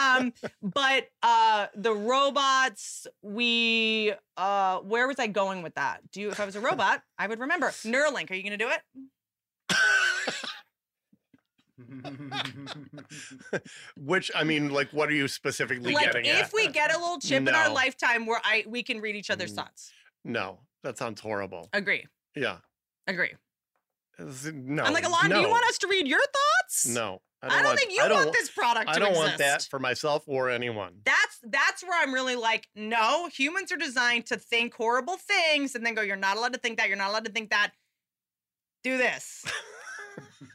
um, but uh, the robots, we uh, where was I going with that? Do you? If I was a robot, I would remember Neuralink. Are you gonna do it? Which I mean, like, what are you specifically like getting if at? we get a little chip in our lifetime where I we can read each other's Mm. thoughts. No, that sounds horrible. Agree. Yeah. Agree. No. I'm like, Elon, do you want us to read your thoughts? No. I don't think you don't want this product I don't want that for myself or anyone. That's that's where I'm really like, no, humans are designed to think horrible things and then go, you're not allowed to think that, you're not allowed to think that. Do this.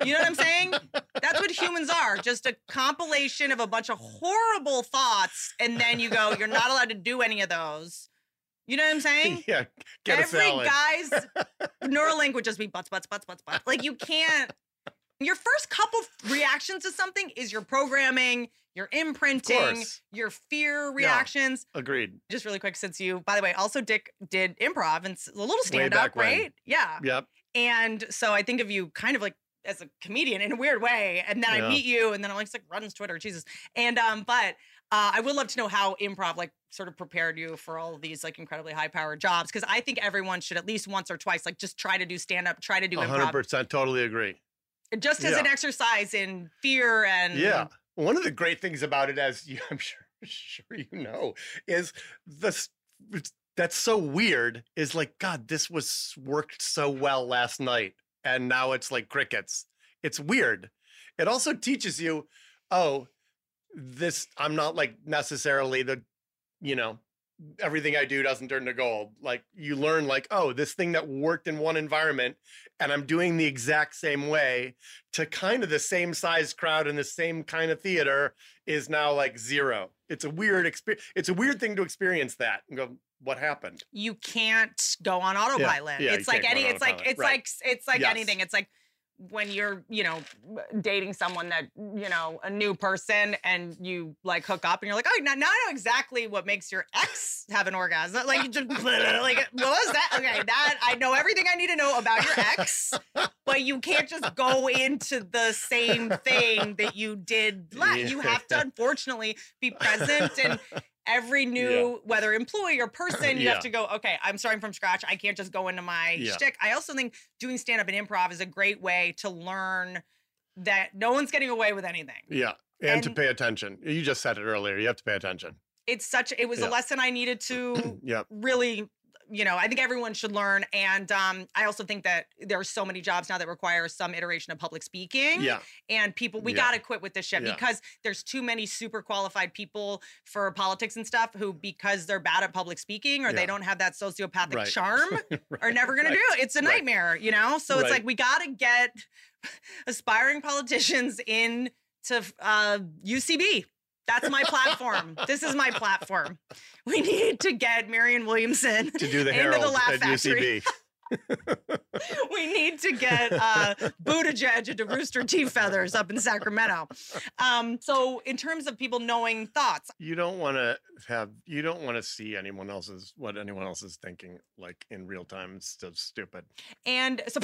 You know what I'm saying? That's what humans are. Just a compilation of a bunch of horrible thoughts, and then you go, you're not allowed to do any of those. You know what I'm saying? yeah. Get Every guy's Neuralink would just be butts, butts, butts, butts, butts. Like you can't. Your first couple reactions to something is your programming, your imprinting, your fear reactions. Agreed. Just really quick, since you, by the way, also Dick did improv and a little stand up, when. right? Yeah. Yep. And so I think of you kind of like as a comedian in a weird way. And then I meet you, and then I'm like, like runs Twitter, Jesus. And um, but uh, I would love to know how improv like sort of prepared you for all of these like incredibly high powered jobs because I think everyone should at least once or twice like just try to do stand up, try to do hundred improv, percent, totally agree. just as an exercise in fear and Yeah. One of the great things about it, as you, I'm sure, sure you know, is this. That's so weird. Is like, God, this was worked so well last night, and now it's like crickets. It's weird. It also teaches you, oh, this. I'm not like necessarily the, you know, everything I do doesn't turn to gold. Like you learn, like, oh, this thing that worked in one environment, and I'm doing the exact same way to kind of the same size crowd in the same kind of theater is now like zero. It's a weird experience. It's a weird thing to experience that and go, what happened? you can't go on autopilot. yeah, you it's like any it's like it's right. like it's like Yes. anything. It's like when you're, you know, dating someone that, you know, a new person and you like hook up and you're like, oh, now, now I know exactly what makes your ex have an orgasm. Like, you just, like, what was that? Okay, that I know everything I need to know about your ex, but you can't just go into the same thing that you did. la- You have to, unfortunately, be present and every new whether employee or person you Yeah. have to go okay i'm starting from scratch i can't just go into my Yeah. shtick i also think doing stand-up and improv is a great way to learn that no one's getting away with anything Yeah. And, to pay attention. You just said it earlier. You have to pay attention. it's such it was Yeah. a lesson i needed to yeah. really you know i think everyone should learn and um i also think that there are so many jobs now that require some iteration of public speaking Yeah. and people we Yeah. got to quit with this shit Yeah. because there's too many super qualified people for politics and stuff who because they're bad at public speaking or Yeah. they don't have that sociopathic Right. charm are never going Right. to do it it's a Right. nightmare you know so it's like we got to get aspiring politicians in to uh, UCB. That's my platform. this is my platform. We need to get Marianne Williamson To do the into the Laugh at Factory. UCB. we need to get uh, Buttigieg into Rooster T. Feathers up in Sacramento. Um, so, in terms of people knowing thoughts, You don't want to have. You don't want to see anyone else's what anyone else is thinking like in real time. It's so stupid. and so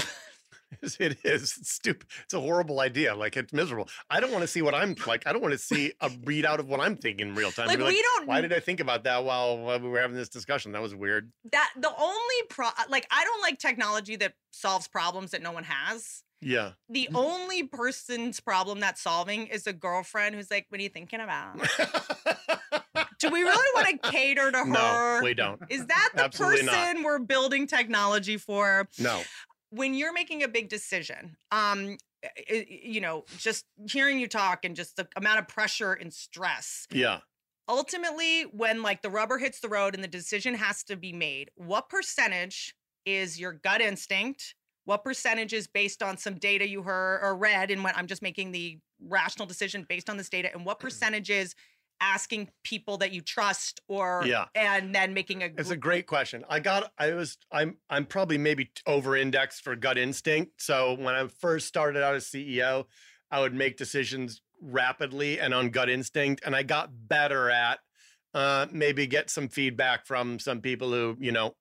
It is. It's stupid. It's a horrible idea. Like it's miserable. I don't want to see what I'm like. I don't want to see a readout of what I'm thinking in real time. Like, we don't- Why did I think about that while, while we were having this discussion? That was weird. that the only pro, uh, like, I don't like technology that solves problems that no one has. Yeah. The mm. only person's problem that's solving is a girlfriend who's like, "What are you thinking about?" Do we really want to cater to her? No, we don't. Is that the Absolutely not. person we're building technology for? No. When you're making a big decision, um, i- i- you know, just hearing you talk and just the amount of pressure and stress. Yeah. Ultimately, when like the rubber hits the road and the decision has to be made, what percentage is your gut instinct? What percentage is based on some data you heard or read? And when I'm just making the rational decision based on this data, and what percentage is asking people that you trust or Yeah. and then making a It's a great question. I got I was I'm I'm probably maybe over indexed for gut instinct. So when I first started out as CEO, I would make decisions rapidly and on gut instinct and I got better at uh maybe get some feedback from some people who, you know,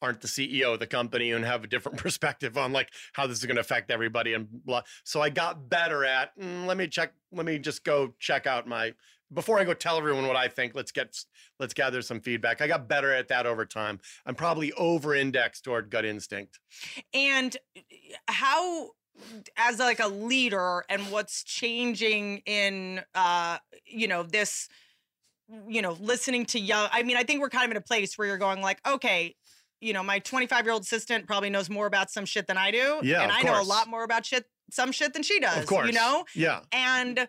aren't the CEO of the company and have a different perspective on like how this is going to affect everybody and blah. So I got better at "Mm, let me check let me just go check out my before I go tell everyone what I think, let's get let's gather some feedback. I got better at that over time. I'm probably over indexed toward gut instinct. and how as like a leader and what's changing in uh you know this you know listening to young i mean i think we're kind of in a place where you're going like okay you know my 25 year old assistant probably knows more about some shit than i do Yeah, and i know a lot more about shit some shit than she does Of course. you know Yeah. and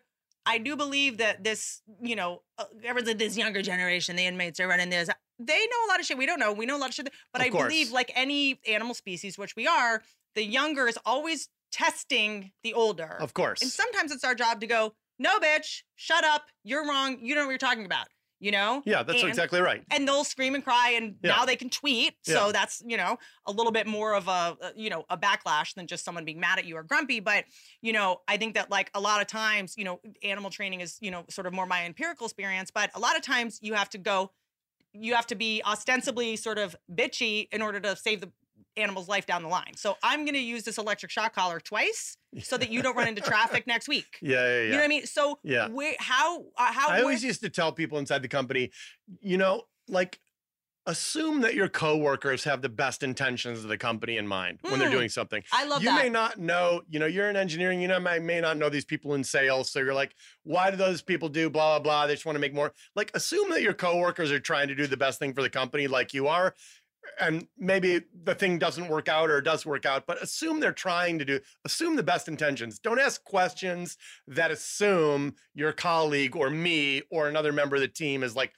I do believe that this, you know, uh, everything this younger generation, the inmates are running this. They know a lot of shit we don't know. We know a lot of shit, but Of I believe, like any animal species, which we are, the younger is always testing the older. Of course. And sometimes it's our job to go, no, bitch, shut up. You're wrong. You don't know what you're talking about. You know? Yeah, that's And- exactly right. And they'll scream and cry, and Yeah. now they can tweet. So Yeah. that's you know a little bit more of a uh, you know a backlash than just someone being mad at you or grumpy. But you know I think that like a lot of times you know animal training is you know sort of more my empirical experience. But a lot of times you have to go, you have to be ostensibly sort of bitchy in order to save the animal's life down the line. So I'm going to use this electric shock collar twice so that you don't run into traffic next week. Yeah, yeah, yeah. You know what I mean? So Yeah. where, how uh, how I always used to tell people inside the company, you know, like assume that your coworkers have the best intentions of the company in mind when they're Mm. doing something. I love you that. may not know, you know, you're in engineering, you know, I may not know these people in sales. So you're like, why do those people do blah, blah, blah? They just want to make more. Like, assume that your coworkers are trying to do the best thing for the company like you are. And maybe the thing doesn't work out or it does work out, but assume they're trying to do, assume the best intentions. Don't ask questions that assume your colleague or me or another member of the team is like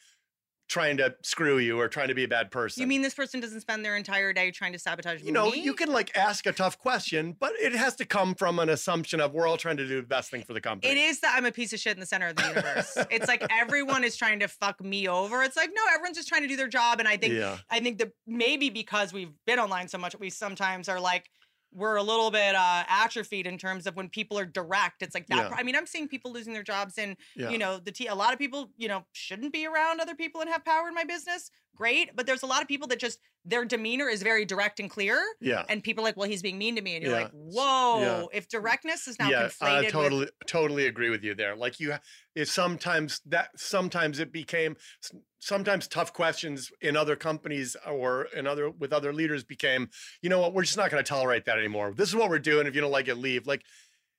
trying to screw you or trying to be a bad person. You mean this person doesn't spend their entire day trying to sabotage you know, me? you can like ask a tough question, but it has to come from an assumption of we're all trying to do the best thing for the company. It is that I'm a piece of shit in the center of the universe. it's like everyone is trying to fuck me over. It's like no, everyone's just trying to do their job, and I think Yeah. I think that maybe because we've been online so much, we sometimes are like we're a little bit uh, atrophied in terms of when people are direct. It's like that. Yeah. I mean, I'm seeing people losing their jobs, and Yeah. you know, the t- a lot of people, you know, shouldn't be around other people and have power in my business. Great, but there's a lot of people that just their demeanor is very direct and clear. Yeah. and people are like, well, he's being mean to me, and you're Yeah. like, whoa. If directness is now yeah, conflated I with totally totally agree with you there. Like you, it sometimes that sometimes it became sometimes tough questions in other companies or in other with other leaders became, you know what, we're just not going to tolerate that anymore. This is what we're doing. If you don't like it, leave. Like,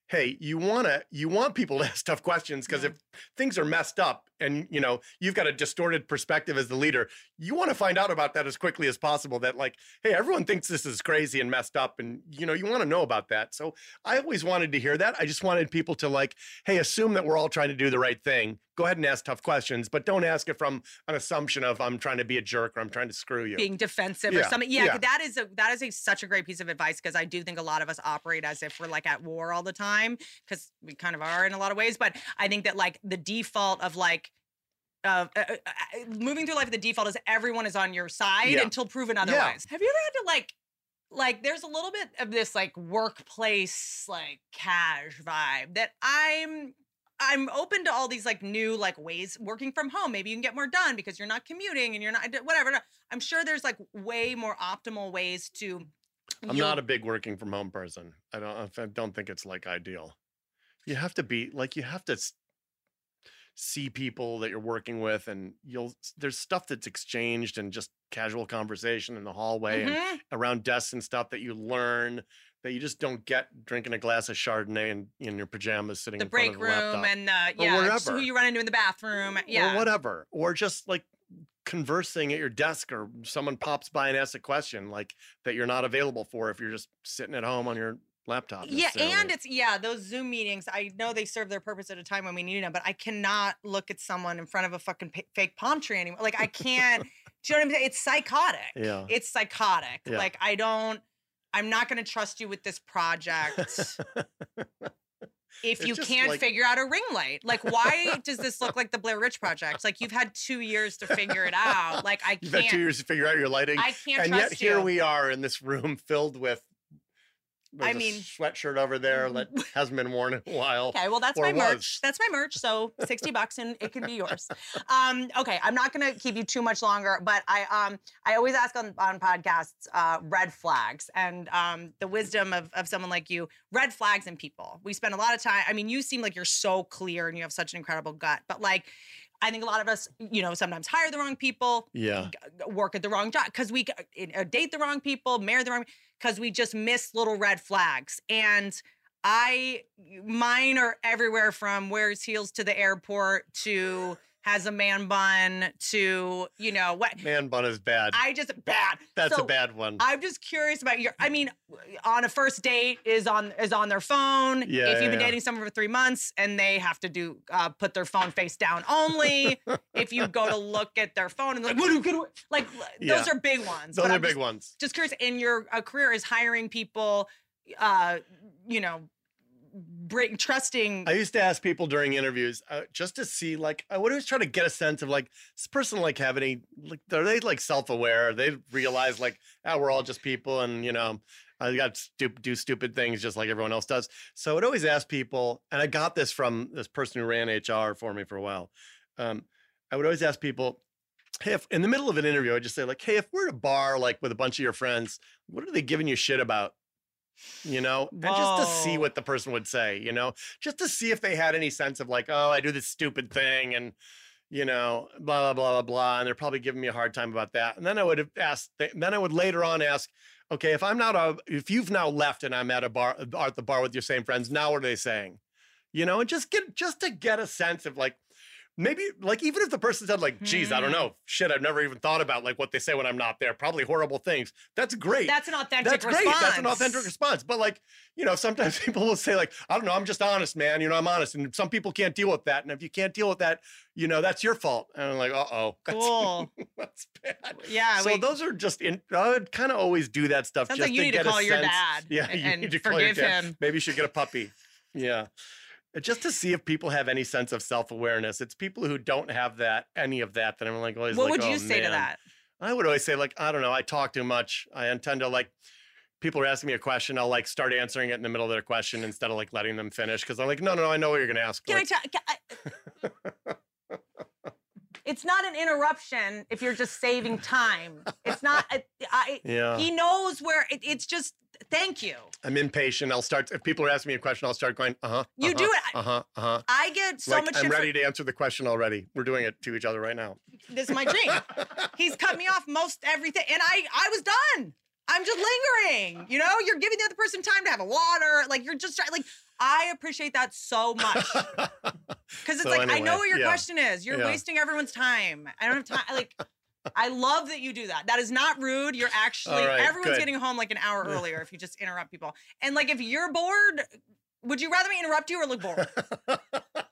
hey, you want to you want people to ask tough questions because if things are messed up and you know you've got a distorted perspective as the leader, you want to find out about that as quickly as possible. That like, hey, everyone thinks this is crazy and messed up, and you know you want to know about that. So I always wanted to hear that. I just wanted people to like, hey, assume that we're all trying to do the right thing. Go ahead and ask tough questions, but don't ask it from an assumption of I'm trying to be a jerk or I'm trying to screw you. being defensive or something. Yeah, yeah. that is a that is a such a great piece of advice because I do think a lot of us operate as if we're like at war all the time because we kind of are in a lot of ways. But I think that like the default of like. Of uh, uh, uh, moving through life, the default is everyone is on your side Yeah. until proven Yeah. otherwise. Have you ever had to like, like, there's a little bit of this like workplace like cash vibe that I'm I'm open to all these like new like ways working from home. Maybe you can get more done because you're not commuting and you're not whatever. I'm sure there's like way more optimal ways to. I'm not a big working from home person. I don't. I don't think it's like ideal. You have to be like you have to see people that you're working with, and you'll. There's stuff that's exchanged and just casual conversation in the hallway Mhm. and around desks and stuff that you learn that you just don't get drinking a glass of Chardonnay in, in your pajamas sitting the in break room laptop. and uh, yeah, just who you run into in the bathroom. Yeah, or whatever, or just like conversing at your desk, or someone pops by and asks a question like that you're not available for if you're just sitting at home on your laptop. Yeah, and it's yeah, those Zoom meetings. I know they serve their purpose at a time when we need them, but I cannot look at someone in front of a fucking pa- fake palm tree anymore. Like I can't. do you know what I'm saying? It's psychotic. Yeah. it's psychotic. Yeah. Like I don't. I'm not going to trust you with this project. If It's you can't like- figure out a ring light, like why does this look like the Blair Witch Project? Like you've had two years to figure it out. Like I You've can't. had two years to figure out your lighting. I can't and yet trust here we are in this room filled with. I there's a mean- sweatshirt over there that hasn't been worn in a while. Okay, well that's my was. merch. That's my merch. So sixty bucks and it can be yours. Um, okay, I'm not gonna keep you too much longer, but I um I always ask on, on podcasts uh, red flags and um the wisdom of of someone like you. Red flags in people. We spend a lot of time. I mean, you seem like you're so clear and you have such an incredible gut, but like. I think a lot of us, you know, sometimes hire the wrong people, Yeah. work at the wrong job because we uh, date the wrong people, marry the wrong because we just miss little red flags. And I, mine are everywhere from wears heels to the airport to has a man bun to you know what. Man bun is bad. I just bad. That's So a bad one. I'm just curious about your. I mean, on a first date is on is on their phone. Yeah, if you've yeah, been yeah. dating someone for three months and they have to do uh, put their phone face down only. if you go to look at their phone and like, what do you? Like Yeah. those are big ones. Those but are I'm big just- ones. Just curious, in your uh, career is hiring people, uh, you know, trusting. I used to ask people during interviews uh, just to see, like, I would always try to get a sense of, like, this person, like, have any, like, are they, like, self aware? They realize, like, ah, we're all just people and, you know, I got to do stupid things just like everyone else does. So I'd always ask people, and I got this from this person who ran HR for me for a while. Um, I would always ask people, hey, if in the middle of an interview, I'd just say, like, hey, if we're at a bar, like, with a bunch of your friends, what are they giving you shit about? You know, and just to see what the person would say, you know, just to see if they had any sense of like, oh, I do this stupid thing and, you know, blah, blah, blah, blah, blah. And they're probably giving me a hard time about that. And then I would have asked, then I would later on ask, okay, if I'm not, a, if you've now left and I'm at a bar, at the bar with your same friends, now what are they saying? You know, and just get, just to get a sense of like, maybe like even if the person said like, "Geez, I don't Hmm. know, shit, I've never even thought about like what they say when I'm not there. Probably horrible things." That's great. That's an authentic response. That's great. That's an authentic response. But like, you know, sometimes people will say like, "I don't know, I'm just honest, man. You know, I'm honest." And some people can't deal with that. And if you can't deal with that, you know, that's your fault. And I'm like, "Uh oh, Cool. that's bad." Yeah. so wait. those are just in. I would kind of always do that stuff. Sounds just like you need get a call your sense- dad Yeah, and- you and need to call your forgive him. Maybe you should get a puppy. Yeah. Just to see if people have any sense of self awareness. It's people who don't have that, any of that, that I'm like always what like, would you "Oh, say to that? I would always say, like, I don't know, I talk too much. I intend to like people are asking me a question, I'll like start answering it in the middle of their question instead of like letting them finish. Cause I'm like, no, no, no, I know what you're gonna ask. Can Like, I tell? It's not an interruption if you're just saving time. It's not. I, I, Yeah. He knows where. It, it's just. Thank you. I'm impatient. I'll start if people are asking me a question, I'll start going, uh-huh. You do it. Uh-huh. Uh-huh. I get so like much. I'm ready to answer the question already. We're doing it to each other right now. this is my dream. He's cut me off most everything, and I I was done. I'm just lingering. You know, you're giving the other person time to have a water. Like you're just trying. Like I appreciate that so much because it's So like I know what your yeah. question is. You're Yeah. wasting everyone's time. I don't have time. Like. I love that you do that. That is not rude. You're actually All right, everyone's good. getting home like an hour earlier if you just interrupt people. And like if you're bored, would you rather me interrupt you or look bored?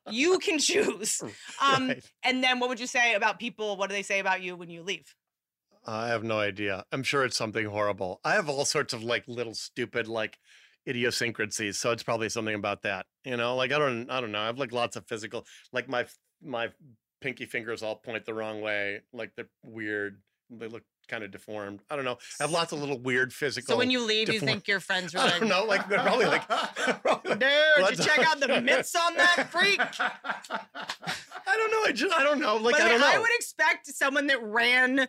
you can choose. Um, Right. And then what would you say about people? What do they say about you when you leave? I have no idea. I'm sure it's something horrible. I have all sorts of like little stupid like idiosyncrasies, so it's probably something about that. You know, like I don't I don't know. I have like lots of physical like my my pinky fingers all point the wrong way, like they're weird. They look kind of deformed. I don't know. I have lots of little weird physical So when you leave, you think your friends are I like, don't know, like they're probably like ah, dude, What's- you check out the mitts on that freak. I don't know. I just I don't know. Like the I don't know. I would expect someone that ran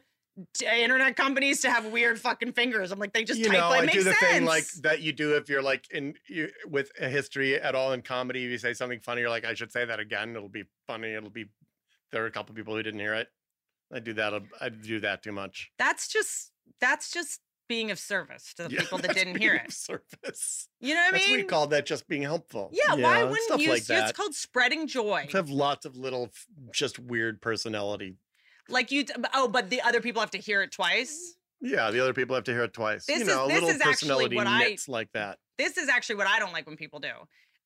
Uh, internet companies to have weird fucking fingers. I'm like, they just you type. know, like, I do the sense. thing like that you do if you're like in you, with a history at all in comedy. If you say something funny, you're like, I should say that again. It'll be funny. It'll be. There are a couple people who didn't hear it. I do that. I do that too much. that's just that's just being of service to the Yeah, people that didn't hear of it. Service. You know what I mean? we call that just being helpful. yeah, why wouldn't stuff you? like that. It's called spreading joy. I have lots of little, just weird personality. Like you. Oh, but the other people have to hear it twice. Yeah, the other people have to hear it twice. This you is- know, this little is actually personality what I- like that. this is actually what I don't like when people do.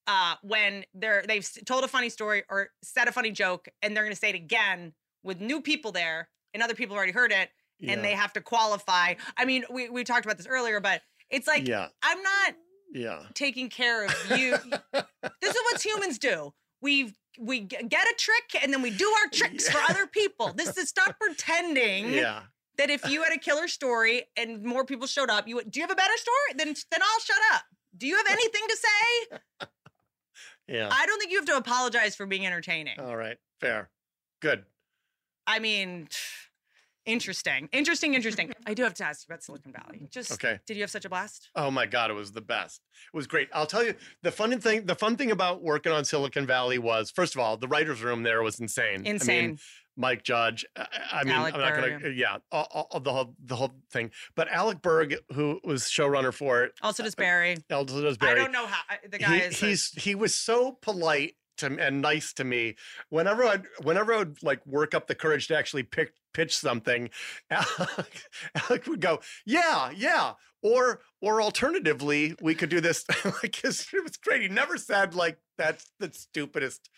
Uh, when they're they've told a funny story or said a funny joke and they're going to say it again with new people there and other people have already heard it Yeah. and they have to qualify. I mean, we we talked about this earlier, but it's like Yeah. I'm not Yeah. taking care of you. this is what humans do. We we get a trick and then we do our tricks for other people. This is stop pretending Yeah. that if you had a killer story and more people showed up, you would, do you have a better story? Then then I'll shut up. Do you have anything to say? Yeah. I don't think you have to apologize for being entertaining. All right. Fair. Good. I mean, interesting, interesting, interesting. I do have to ask you about Silicon Valley. Just Okay. did you have such a blast? Oh my God, it was the best. It was great. I'll tell you the fun thing. The fun thing about working on Silicon Valley was, first of all, the writers' room there was insane. I mean, Insane. Mike Judge. I, mean, Alec I'm not gonna. Yeah, all, all- the whole the whole thing. But Alec Berg, who was showrunner for it, Also does uh, Barry. also does Barry. I don't know how the guy he, is. a- he's he was so polite to and nice to me whenever I whenever I would like work up the courage to actually pick pitch something. Alec, Alec would go, yeah, yeah. Or or alternatively, we could do this. like it was great. He never said like that's the stupidest.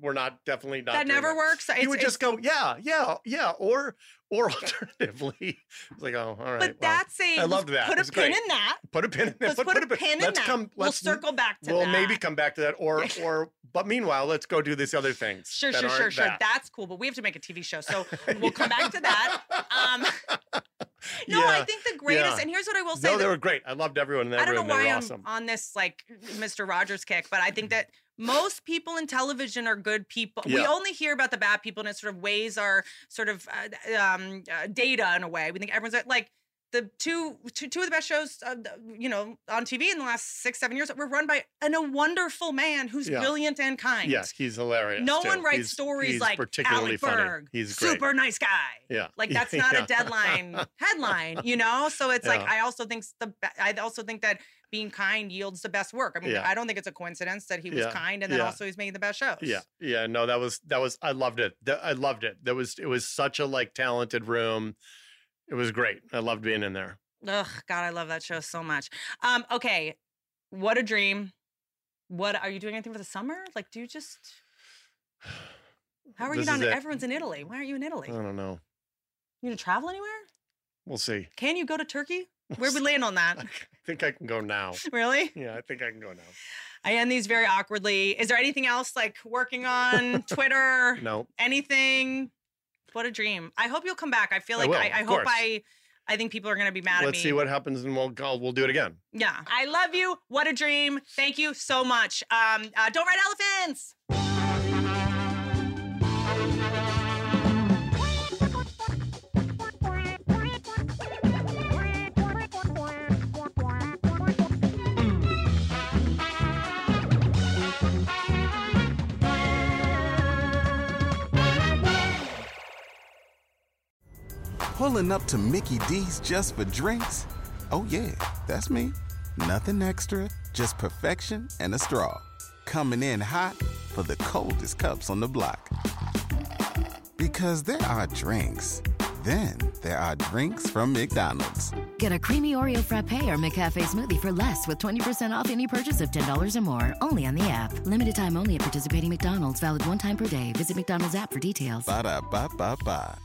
We're not definitely not. that never works. You It's- would just go, yeah, yeah, yeah. Or or alternatively, it's like, oh, all right. But well, that's a I loved that. Put a pin great. in that. Put a pin in it. Let's put, a pin in let's that. come. we'll circle back to that. We'll that. maybe come back to that, or or. But meanwhile, let's go do these other things. Sure, sure, sure, sure. that. That's cool, but we have to make a TV show, so we'll come back to that. Um, no, I think the greatest, yeah. and here's what I will say: No, they were great. I loved everyone in that I don't know room. They why I'm awesome. on this like Mr. Rogers kick, but I think that most people in television are good people. We only hear about the bad people, and it sort of weighs our sort of uh, um, uh, data in a way. We think everyone's like the two, two, two of the best shows, uh, you know, on TV in the last six, seven years were run by an, a wonderful man who's Yeah. brilliant and kind. Yes, he's hilarious. No too. one writes He's- stories he's like particularly Alec funny. Berg, He's great. super nice guy. Yeah, Like that's not Yeah. a deadline headline, you know? So it's like I also think the I also think that being kind yields the best work. I mean, Yeah. I don't think it's a coincidence that he was Yeah, kind and then yeah. also he's making the best shows. Yeah, yeah, no, that was that was I loved it. I loved it. That was it was such a like talented room. It was great. I loved being in there. Ugh, God, I love that show so much. Um, okay, what a dream. What are you doing anything for the summer? Like, do you just how are you not? is in- it. Everyone's in Italy. Why aren't you in Italy? I don't know. You gonna travel anywhere? We'll see. Can you go to Turkey? Where we land on that? I think I can go now. Really? Yeah, I think I can go now. I end these very awkwardly. Is there anything else like working on Twitter? No. Anything? What a dream. I hope you'll come back. I feel I like will, I, I, hope. I I think people are gonna be mad at me. Let's see what happens, and we'll go, we'll do it again. Yeah. I love you. What a dream. Thank you so much. Um, uh, don't ride elephants. Pulling up to Mickey D's just for drinks? Oh, yeah, that's me. Nothing extra, just perfection and a straw. Coming in hot for the coldest cups on the block. Because there are drinks, then there are drinks from McDonald's. Get a creamy Oreo frappe or McCafe smoothie for less with 20% off any purchase of $10 or more. Only on the app. Limited time only at participating McDonald's. Valid one time per day. Visit McDonald's app for details. Ba da ba ba ba.